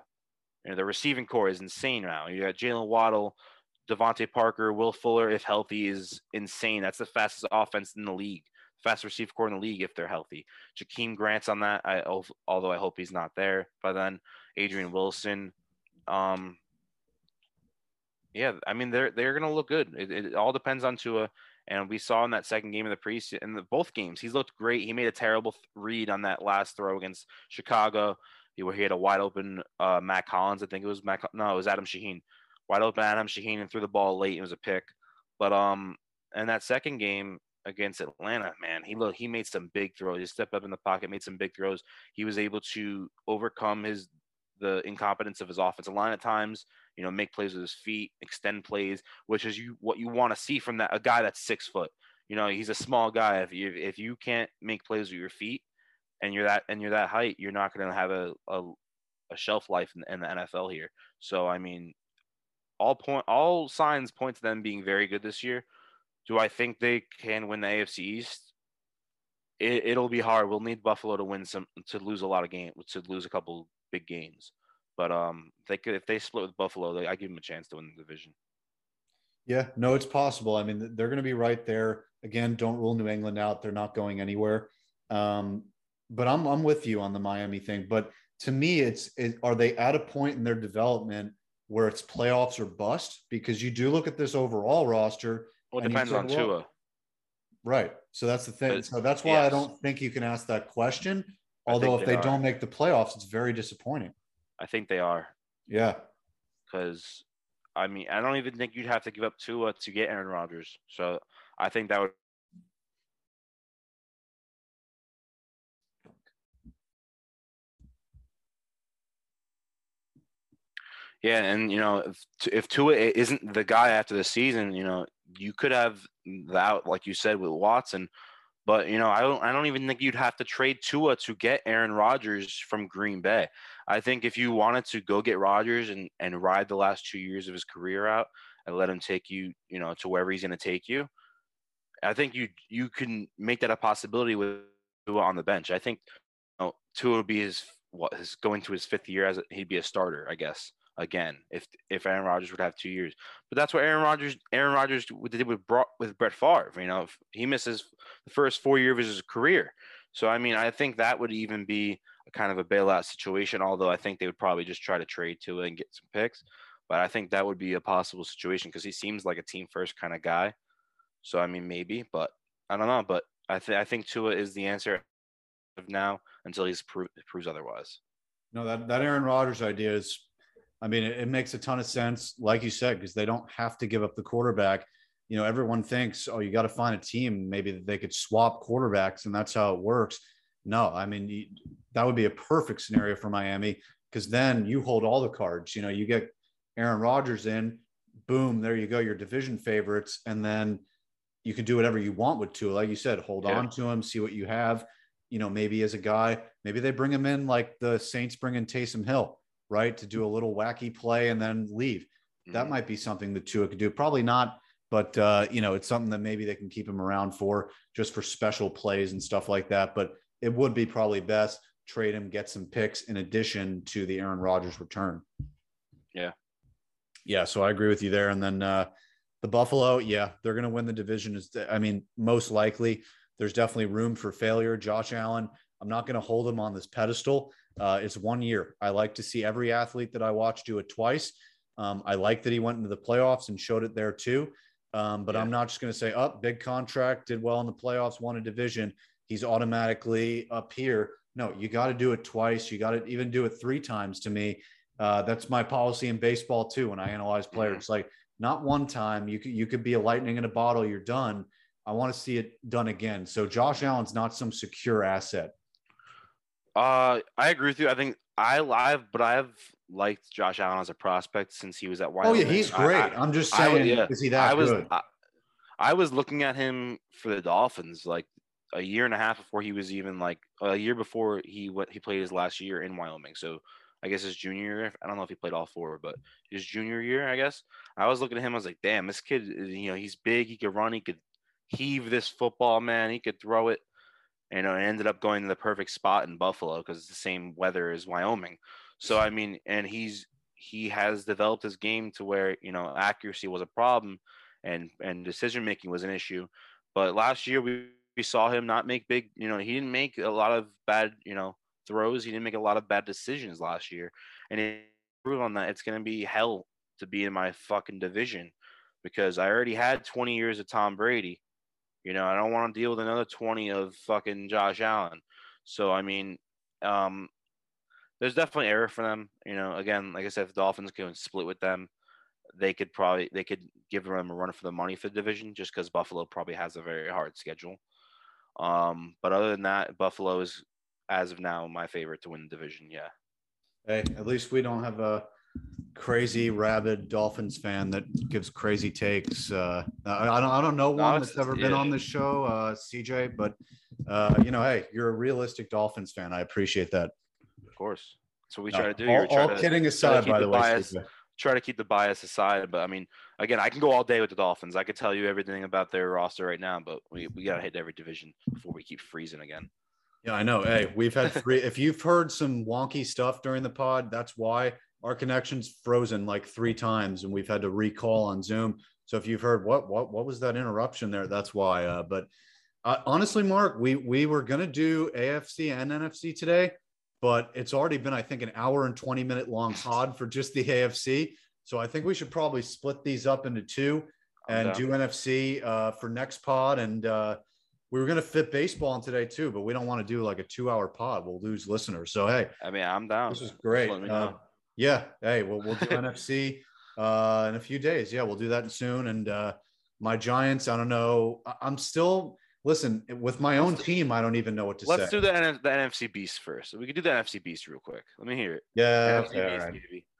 You know, the receiving core is insane now. You got Jaylen Waddle, DeVante Parker, Will Fuller, if healthy, is insane. That's the fastest offense in the league, fast receiver core in the league if they're healthy. Jakeem Grant's on that. I although I hope he's not there by then. Adrian Wilson. Um, yeah, I mean they're they're gonna look good. It, it all depends on Tua. And we saw in that second game of the pre in the both games, he's looked great. He made a terrible read on that last throw against Chicago. He, he had a wide open uh, Mack Hollins, I think it was Matt. No, it was Adam Shaheen. Wide open Adam Shaheen and threw the ball late. It was a pick. But um, in that second game against Atlanta, man, he look he made some big throws. He stepped up in the pocket, made some big throws. He was able to overcome his the incompetence of his offensive line at times. You know, make plays with his feet, extend plays, which is you what you want to see from that a guy that's six foot. You know, he's a small guy. If you if you can't make plays with your feet, and you're that and you're that height, you're not going to have a, a, a shelf life in, in, the NFL here. So I mean, all point all signs point to them being very good this year. Do I think they can win the AFC East? It, it'll be hard. We'll need Buffalo to win some to lose a lot of games to lose a couple big games. But um, they could if they split with Buffalo, they, I give them a chance to win the division. Yeah, no, it's possible. I mean, they're going to be right there. Again, don't rule New England out. They're not going anywhere. Um, but I'm I'm with you on the Miami thing. But to me, it's it, are they at a point in their development where it's playoffs or bust? Because you do look at this overall roster. Well, it depends on well, Tua. Right. So that's the thing. So that's why yes. I don't think you can ask that question. Although if they, they don't make the playoffs, it's very disappointing. I think they are. Yeah. Because I mean, I don't even think you'd have to give up Tua to get Aaron Rodgers. So I think that would Yeah, and you know, if, if Tua isn't the guy after the season, you know, you could have that, like you said, with Watson. But you know, I don't, I don't even think you'd have to trade Tua to get Aaron Rodgers from Green Bay. I think if you wanted to go get Rodgers and and ride the last two years of his career out and let him take you, you know, to wherever he's going to take you, I think you you can make that a possibility with Tua on the bench. I think you know, Tua would be his what his going to his fifth year as a, he'd be a starter, I guess again if if Aaron Rodgers would have two years. But that's what Aaron Rodgers Aaron Rodgers did with with Brett Favre. You know, he misses the first four years of his career. So I mean, I think that would even be a kind of a bailout situation. Although I think they would probably just try to trade to it and get some picks. But I think that would be a possible situation because he seems like a team first kind of guy. So I mean, maybe, but I don't know. But I think I think Tua is the answer now until he's pro- proves otherwise. No, that that Aaron Rodgers idea is I mean, it, it makes a ton of sense, like you said, because they don't have to give up the quarterback. You know, everyone thinks, oh, you got to find a team maybe they could swap quarterbacks, and that's how it works. No, I mean, that would be a perfect scenario for Miami because then you hold all the cards. You know, you get Aaron Rodgers in, boom, there you go, your division favorites, and then you can do whatever you want with Tua. Like you said, hold yeah. on to him, see what you have. You know, maybe as a guy, maybe they bring him in like the Saints bring in Taysom Hill right? To do a little wacky play and then leave. Mm-hmm. That might be something that Tua could do. Probably not, but uh, you know, it's something that maybe they can keep him around for just for special plays and stuff like that. But it would be probably best trade him, get some picks in addition to the Aaron Rodgers return. Yeah. Yeah. So I agree with you there. And then uh, the Buffalo, yeah, they're going to win the division. Is I mean, most likely. There's definitely room for failure. Josh Allen, I'm not going to hold him on this pedestal. Uh, it's one year. I like to see every athlete that I watch do it twice. Um, I like that he went into the playoffs and showed it there too. Um, but yeah. I'm not just going to say, up oh, big contract, did well in the playoffs, won a division. He's automatically up here. No, you got to do it twice. You got to even do it three times to me. Uh, that's my policy in baseball too. When I analyze players, mm-hmm. like not one time. You could you could be a lightning in a bottle. You're done. I want to see it done again. So Josh Allen's not some secure asset. Uh, I agree with you. I think I live, but I've liked Josh Allen as a prospect since he was at Wyoming. Oh yeah, he's great. I, am just saying, I, yeah, is he that I was, good? I, I was looking at him for the Dolphins like a year and a half before he was even like a year before he what he played his last year in Wyoming. So I guess his junior year. I don't know if he played all four, but his junior year, I guess. I was looking at him. I was like, damn, this kid. You know, he's big. He could run. He could heave this football, man. He could throw it you know, it ended up going to the perfect spot in Buffalo because it's the same weather as Wyoming. So I mean, and he's he has developed his game to where you know accuracy was a problem, and and decision making was an issue. But last year we, we saw him not make big, you know, he didn't make a lot of bad, you know, throws. He didn't make a lot of bad decisions last year, and it prove on that it's going to be hell to be in my fucking division because I already had 20 years of Tom Brady you know, I don't want to deal with another 20 of fucking Josh Allen. So, I mean, um, there's definitely error for them. You know, again, like I said, if the Dolphins can split with them, they could probably they could give them a run for the money for the division just because Buffalo probably has a very hard schedule. Um, but other than that, Buffalo is as of now my favorite to win the division. Yeah. Hey, at least we don't have a crazy rabid Dolphins fan that gives crazy takes. Uh, I, don't, I don't know one that's ever been on this show, uh, CJ, but uh, you know, hey, you're a realistic Dolphins fan. I appreciate that. Of course, that's what we try to do. All, all to, kidding aside, by the, way, bias, try to keep the bias aside. But I mean, again, I can go all day with the Dolphins. I could tell you everything about their roster right now, but we, we got to hit every division before we keep freezing again. Yeah, I know. Hey, we've had three. if you've heard some wonky stuff during the pod, that's why our connection's frozen like three times and we've had to recall on Zoom. So if you've heard what what what was that interruption there, that's why. Uh, but Uh, honestly, Mark, we we were gonna do AFC and NFC today, but it's already been, I think, an hour and 20 minute long pod for just the AFC. So I think we should probably split these up into two and do NFC uh, for next pod. And uh, we were going to fit baseball in today too, but we don't want to do like a two hour pod. We'll lose listeners. So, hey, I mean, I'm down. This is great. Yeah. Hey, we'll, we'll do [laughs] NFC uh, in a few days. Yeah, we'll do that soon. And uh, my Giants, I don't know. I'm still listen with my own team. I don't even know what to say. Let's say. do the, N- the NFC Beast first. We could do the NFC Beast real quick. Let me hear it. Yeah. Okay. Beast,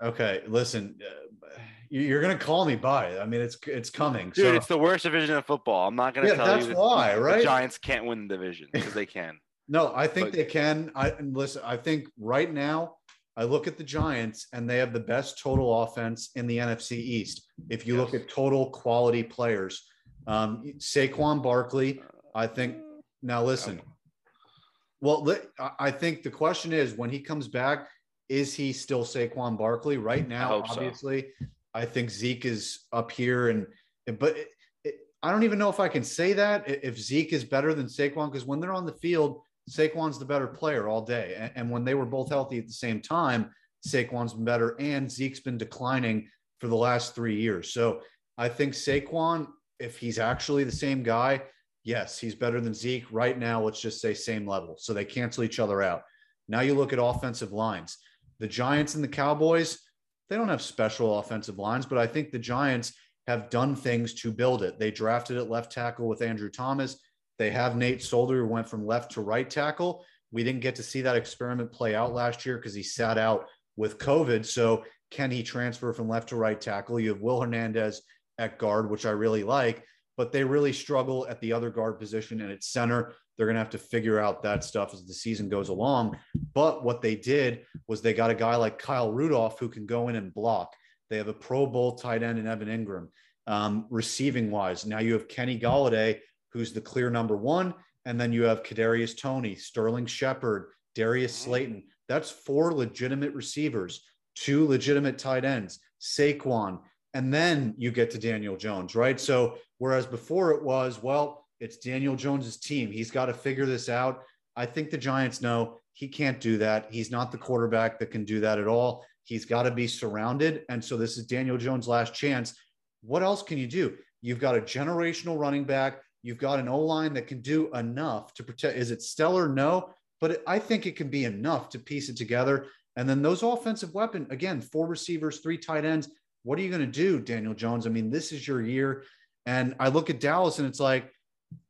right. Okay. Listen, uh, you- you're gonna call me by. it. I mean, it's it's coming. Dude, so, it's the worst division of football. I'm not gonna yeah, tell that's you that why, the right? Giants can't win the division because they can. [laughs] No, I think But- they can. I listen. I think right now, I look at the Giants and they have the best total offense in the NFC East. If you look at total quality players, um, Saquon Barkley. I think. Now listen. Well, I- I think the question is when he comes back, is he still Saquon Barkley? Right now, so. obviously, I think Zeke is up here, and but it, it, I don't even know if I can say that if Zeke is better than Saquon because when they're on the field, Saquon's the better player all day, and, and when they were both healthy at the same time, Saquon's been better, and Zeke's been declining for the last three years. So I think Saquon, if he's actually the same guy, yes, he's better than Zeke right now. Let's just say same level. So they cancel each other out. Now you look at offensive lines. The Giants and the Cowboys, they don't have special offensive lines, but I think the Giants have done things to build it. They drafted at left tackle with Andrew Thomas. They have Nate Solder, who went from left to right tackle. We didn't get to see that experiment play out last year because he sat out with COVID. So can he transfer from left to right tackle? You have Will Hernandez at guard, which I really like, but they really struggle at the other guard position and at center. They're going to have to figure out that stuff as the season goes along. But what they did was they got a guy like Kyle Rudolph who can go in and block. They have a Pro Bowl tight end in Evan Engram. Um, receiving wise, now you have Kenny Golladay, who's the clear number one, and then you have Kadarius Toney, Sterling Shepard, Darius mm. Slayton. That's four legitimate receivers, two legitimate tight ends, Saquon, and then you get to Daniel Jones, right? So whereas before it was, well, it's Daniel Jones's team. He's got to figure this out. I think the Giants know he can't do that. He's not the quarterback that can do that at all. He's got to be surrounded. And so this is Daniel Jones' last chance. What else can you do? You've got a generational running back. You've got an O line that can do enough to protect. Is it stellar? No, but it, I think it can be enough to piece it together. And then those offensive weapon, again, four receivers, three tight ends. What are you going to do, Daniel Jones? I mean, this is your year. And I look at Dallas and it's like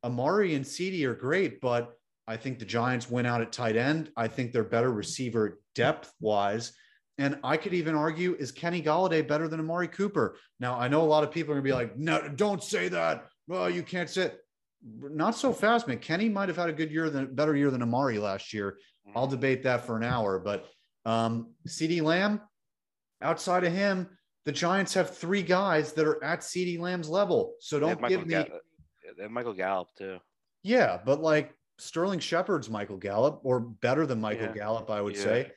Amari and CeeDee are great, but I think the Giants win out at tight end. I think they're better receiver depth wise. And I could even argue, is Kenny Golladay better than Amari Cooper? Now, I know a lot of people are going to be like, no, don't say that. Well, you can't say it. Not so fast, man. Kenny might have had a good year than better year than Amari last year. I'll debate that for an hour. But um, CeeDee Lamb, outside of him, the Giants have three guys that are at CeeDee Lamb's level. So don't give me, Ga- they have Michael Gallup too. yeah, but like Sterling Shepard's Michael Gallup, or better than Michael Yeah. Gallup, I would Yeah. say.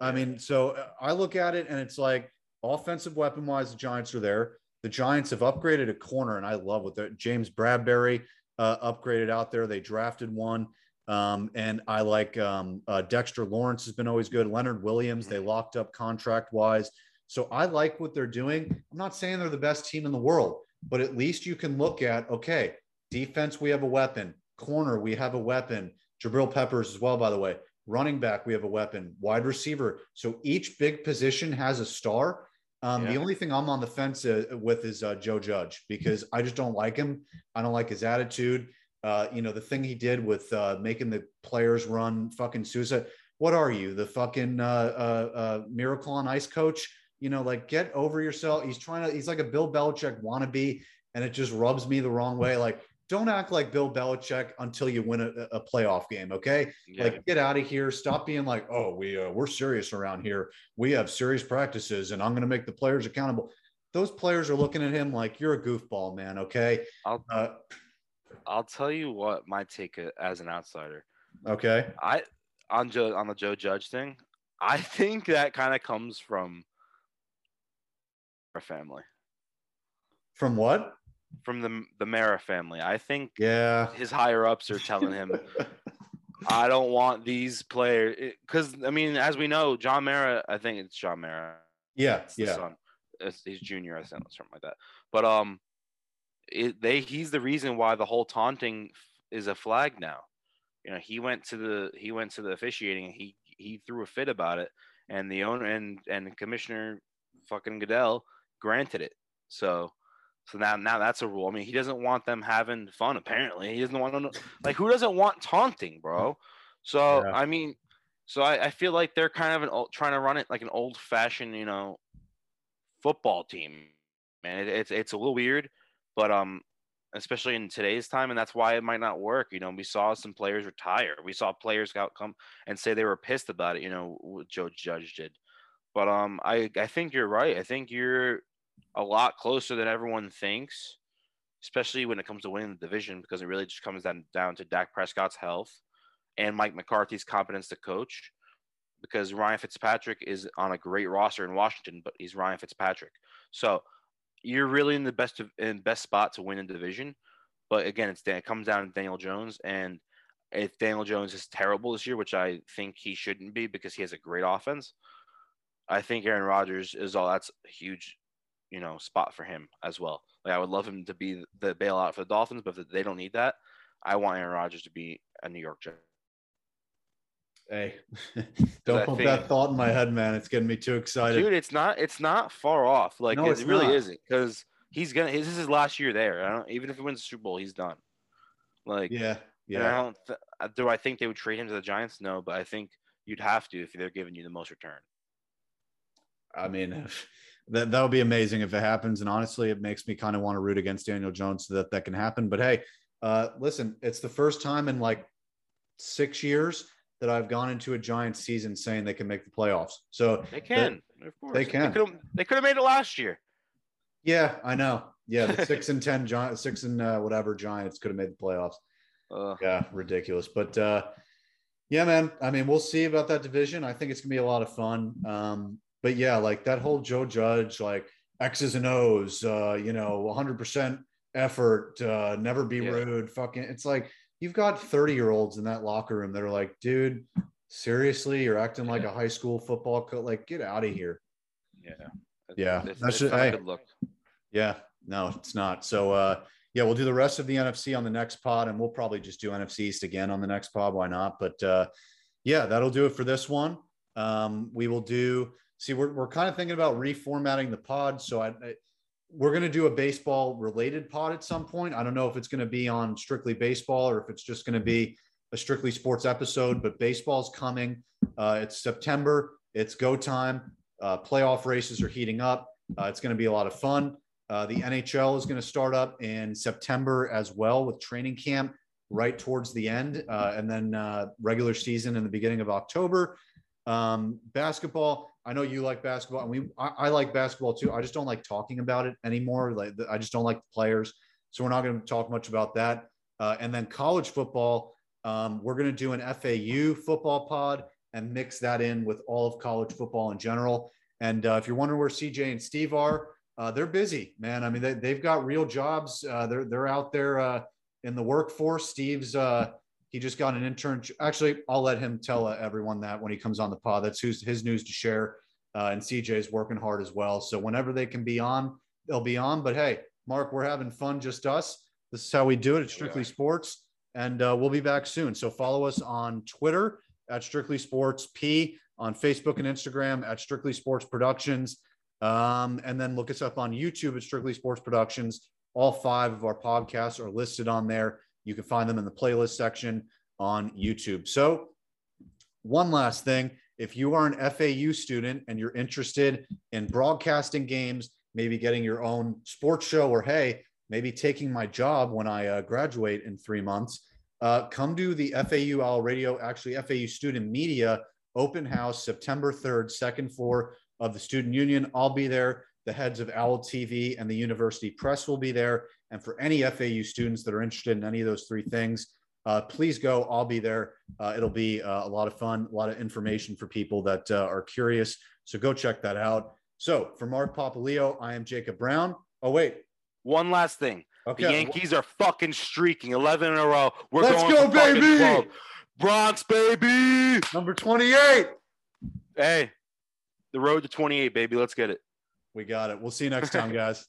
I mean, so uh, I look at it and it's like offensive weapon wise, the Giants are there. The Giants have upgraded a corner, and I love what they're James Bradberry uh, upgraded out there. They drafted one. Um, and I like um, uh, Dexter Lawrence has been always good. Leonard Williams, they locked up contract wise. So I like what they're doing. I'm not saying they're the best team in the world, but at least you can look at okay, defense, we have a weapon. Corner, we have a weapon. Jabril Peppers as well, by the way. Running back, we have a weapon. Wide receiver. So each big position has a star. Um, The only thing I'm on the fence uh, with is uh, Joe Judge because I just don't like him. I don't like his attitude. Uh, you know, the thing he did with uh, making the players run fucking suicide. What are you, the fucking uh, uh, uh, miracle on ice coach? You know, like get over yourself. He's trying to, he's like a Bill Belichick wannabe, and it just rubs me the wrong way. Like, don't act like Bill Belichick until you win a, a playoff game. Okay. Yeah. Like, get out of here. Stop being like, oh, we, uh, we're serious around here. We have serious practices, and I'm going to make the players accountable. Those players are looking at him like you're a goofball, man. Okay. I'll Uh, I'll tell you what my take as an outsider. okay. I on Joe on the Joe Judge thing. I [laughs] think that kind of comes from our family. From what? From the the Mara family. I think yeah, his higher ups are telling him, [laughs] "I don't want these players." Because I mean, as we know, John Mara. I think it's John Mara. Yeah, yeah. Son. It's, he's junior, I think, something like that. But um, it, they he's the reason why the whole taunting is a flag now. You know, he went to the he went to the officiating. And he he threw a fit about it, and the owner and and Commissioner fucking Goodell granted it. So so now now that's a rule. I mean, he doesn't want them having fun. Apparently, he doesn't want to like who doesn't want taunting, bro. So yeah. I mean, so I, I feel like they're kind of an old, trying to run it like an old fashioned, you know, football team. Man, it, it's it's a little weird, but um, especially in today's time, and that's why it might not work. You know, we saw some players retire. We saw players out come and say they were pissed about it. You know, what Joe Judge did. But um, I I think you're right. I think you're a lot closer than everyone thinks, especially when it comes to winning the division, because it really just comes down down to Dak Prescott's health and Mike McCarthy's competence to coach. Because Ryan Fitzpatrick is on a great roster in Washington, but he's Ryan Fitzpatrick. So you're really in the best of, in best spot to win a division. But again, it's it comes down to Daniel Jones, and if Daniel Jones is terrible this year, which I think he shouldn't be because he has a great offense, I think Aaron Rodgers is all that's huge, you know, spot for him as well. Like I would love him to be the bailout for the Dolphins, but if they don't need that, I want Aaron Rodgers to be a New York Jet. Hey, [laughs] don't put that thought in my head, man. It's getting me too excited, dude. It's not. It's not far off. Like no, it really not. isn't because he's gonna. This is his last year there. I don't. Even if he wins the Super Bowl, he's done. Like yeah, yeah. I don't. Th- uh, do I think they would trade him to the Giants? No, but I think you'd have to if they're giving you the most return. I mean, that that would be amazing if it happens. And honestly, it makes me kind of want to root against Daniel Jones so that that can happen. But hey, uh, listen, it's the first time in like six years that I've gone into a Giants season saying they can make the playoffs. So they can, of course, they can. They could have made it last year. Yeah, I know. Yeah, the [laughs] six and ten Giants, six and uh, whatever Giants could have made the playoffs. Uh, yeah, ridiculous. But uh, yeah, man. I mean, we'll see about that division. I think it's gonna be a lot of fun. Um, but yeah, like that whole Joe Judge, like X's and O's, uh, you know, 100 percent effort, uh, never be yeah. rude. Fucking, it's like you've got 30 year olds in that locker room that are like, dude, seriously, you're acting like a high school football coach. Like, get out of here. Yeah. Yeah. It's, that's it's just, hey, good look. Yeah. No, it's not. So, uh, yeah, we'll do the rest of the NFC on the next pod, and we'll probably just do NFC East again on the next pod. Why not? But uh, yeah, that'll do it for this one. Um, we will do. See, we're we're kind of thinking about reformatting the pod. So I, I we're going to do a baseball related pod at some point. I don't know if it's going to be on strictly baseball or if it's just going to be a strictly sports episode, but baseball's coming. Uh, it's September. It's go time. Uh, playoff races are heating up. Uh, it's going to be a lot of fun. Uh, the NHL is going to start up in September as well with training camp right towards the end, uh, and then uh, regular season in the beginning of October. Um, basketball, I know you like basketball, and we I, I, like basketball too. I just don't like talking about it anymore. Like I just don't like the players, so we're not going to talk much about that. Uh, and then college football, um, we're going to do an FAU football pod and mix that in with all of college football in general. And uh, if you're wondering where CJ and Steve are, uh, they're busy, man. I mean, they, they've got real jobs. Uh, they're they're out there uh, in the workforce. Steve's uh, he just got an intern. Actually, I'll let him tell everyone that when he comes on the pod. That's who's his news to share. Uh, and is working hard as well. So whenever they can be on, they'll be on. But hey, Mark, we're having fun, just us. This is how we do it. It's Strictly yeah. Sports, and uh, we'll be back soon. So follow us on Twitter at Strictly Sports P, on Facebook and Instagram at Strictly Sports Productions, um, and then look us up on YouTube at Strictly Sports Productions. All five of our podcasts are listed on there. You can find them in the playlist section on YouTube. So, one last thing if you are an FAU student and you're interested in broadcasting games, maybe getting your own sports show, or hey, maybe taking my job when I uh, graduate in three months, uh, come to the FAU Owl Radio, actually, FAU Student Media Open House September 3rd, second floor of the Student Union. I'll be there. The heads of Owl TV and the University Press will be there. And for any FAU students that are interested in any of those three things, uh, please go. I'll be there. Uh, it'll be uh, a lot of fun, a lot of information for people that uh, are curious. So go check that out. So for Mark Papaleo, I am Jacob Browne. Oh, wait. One last thing. Okay. The Yankees are fucking streaking 11 in a row. We're Let's going go, baby! 12. Bronx, baby. Number 28. Hey, the road to 28, baby. Let's get it. We got it. We'll see you next time, [laughs] guys.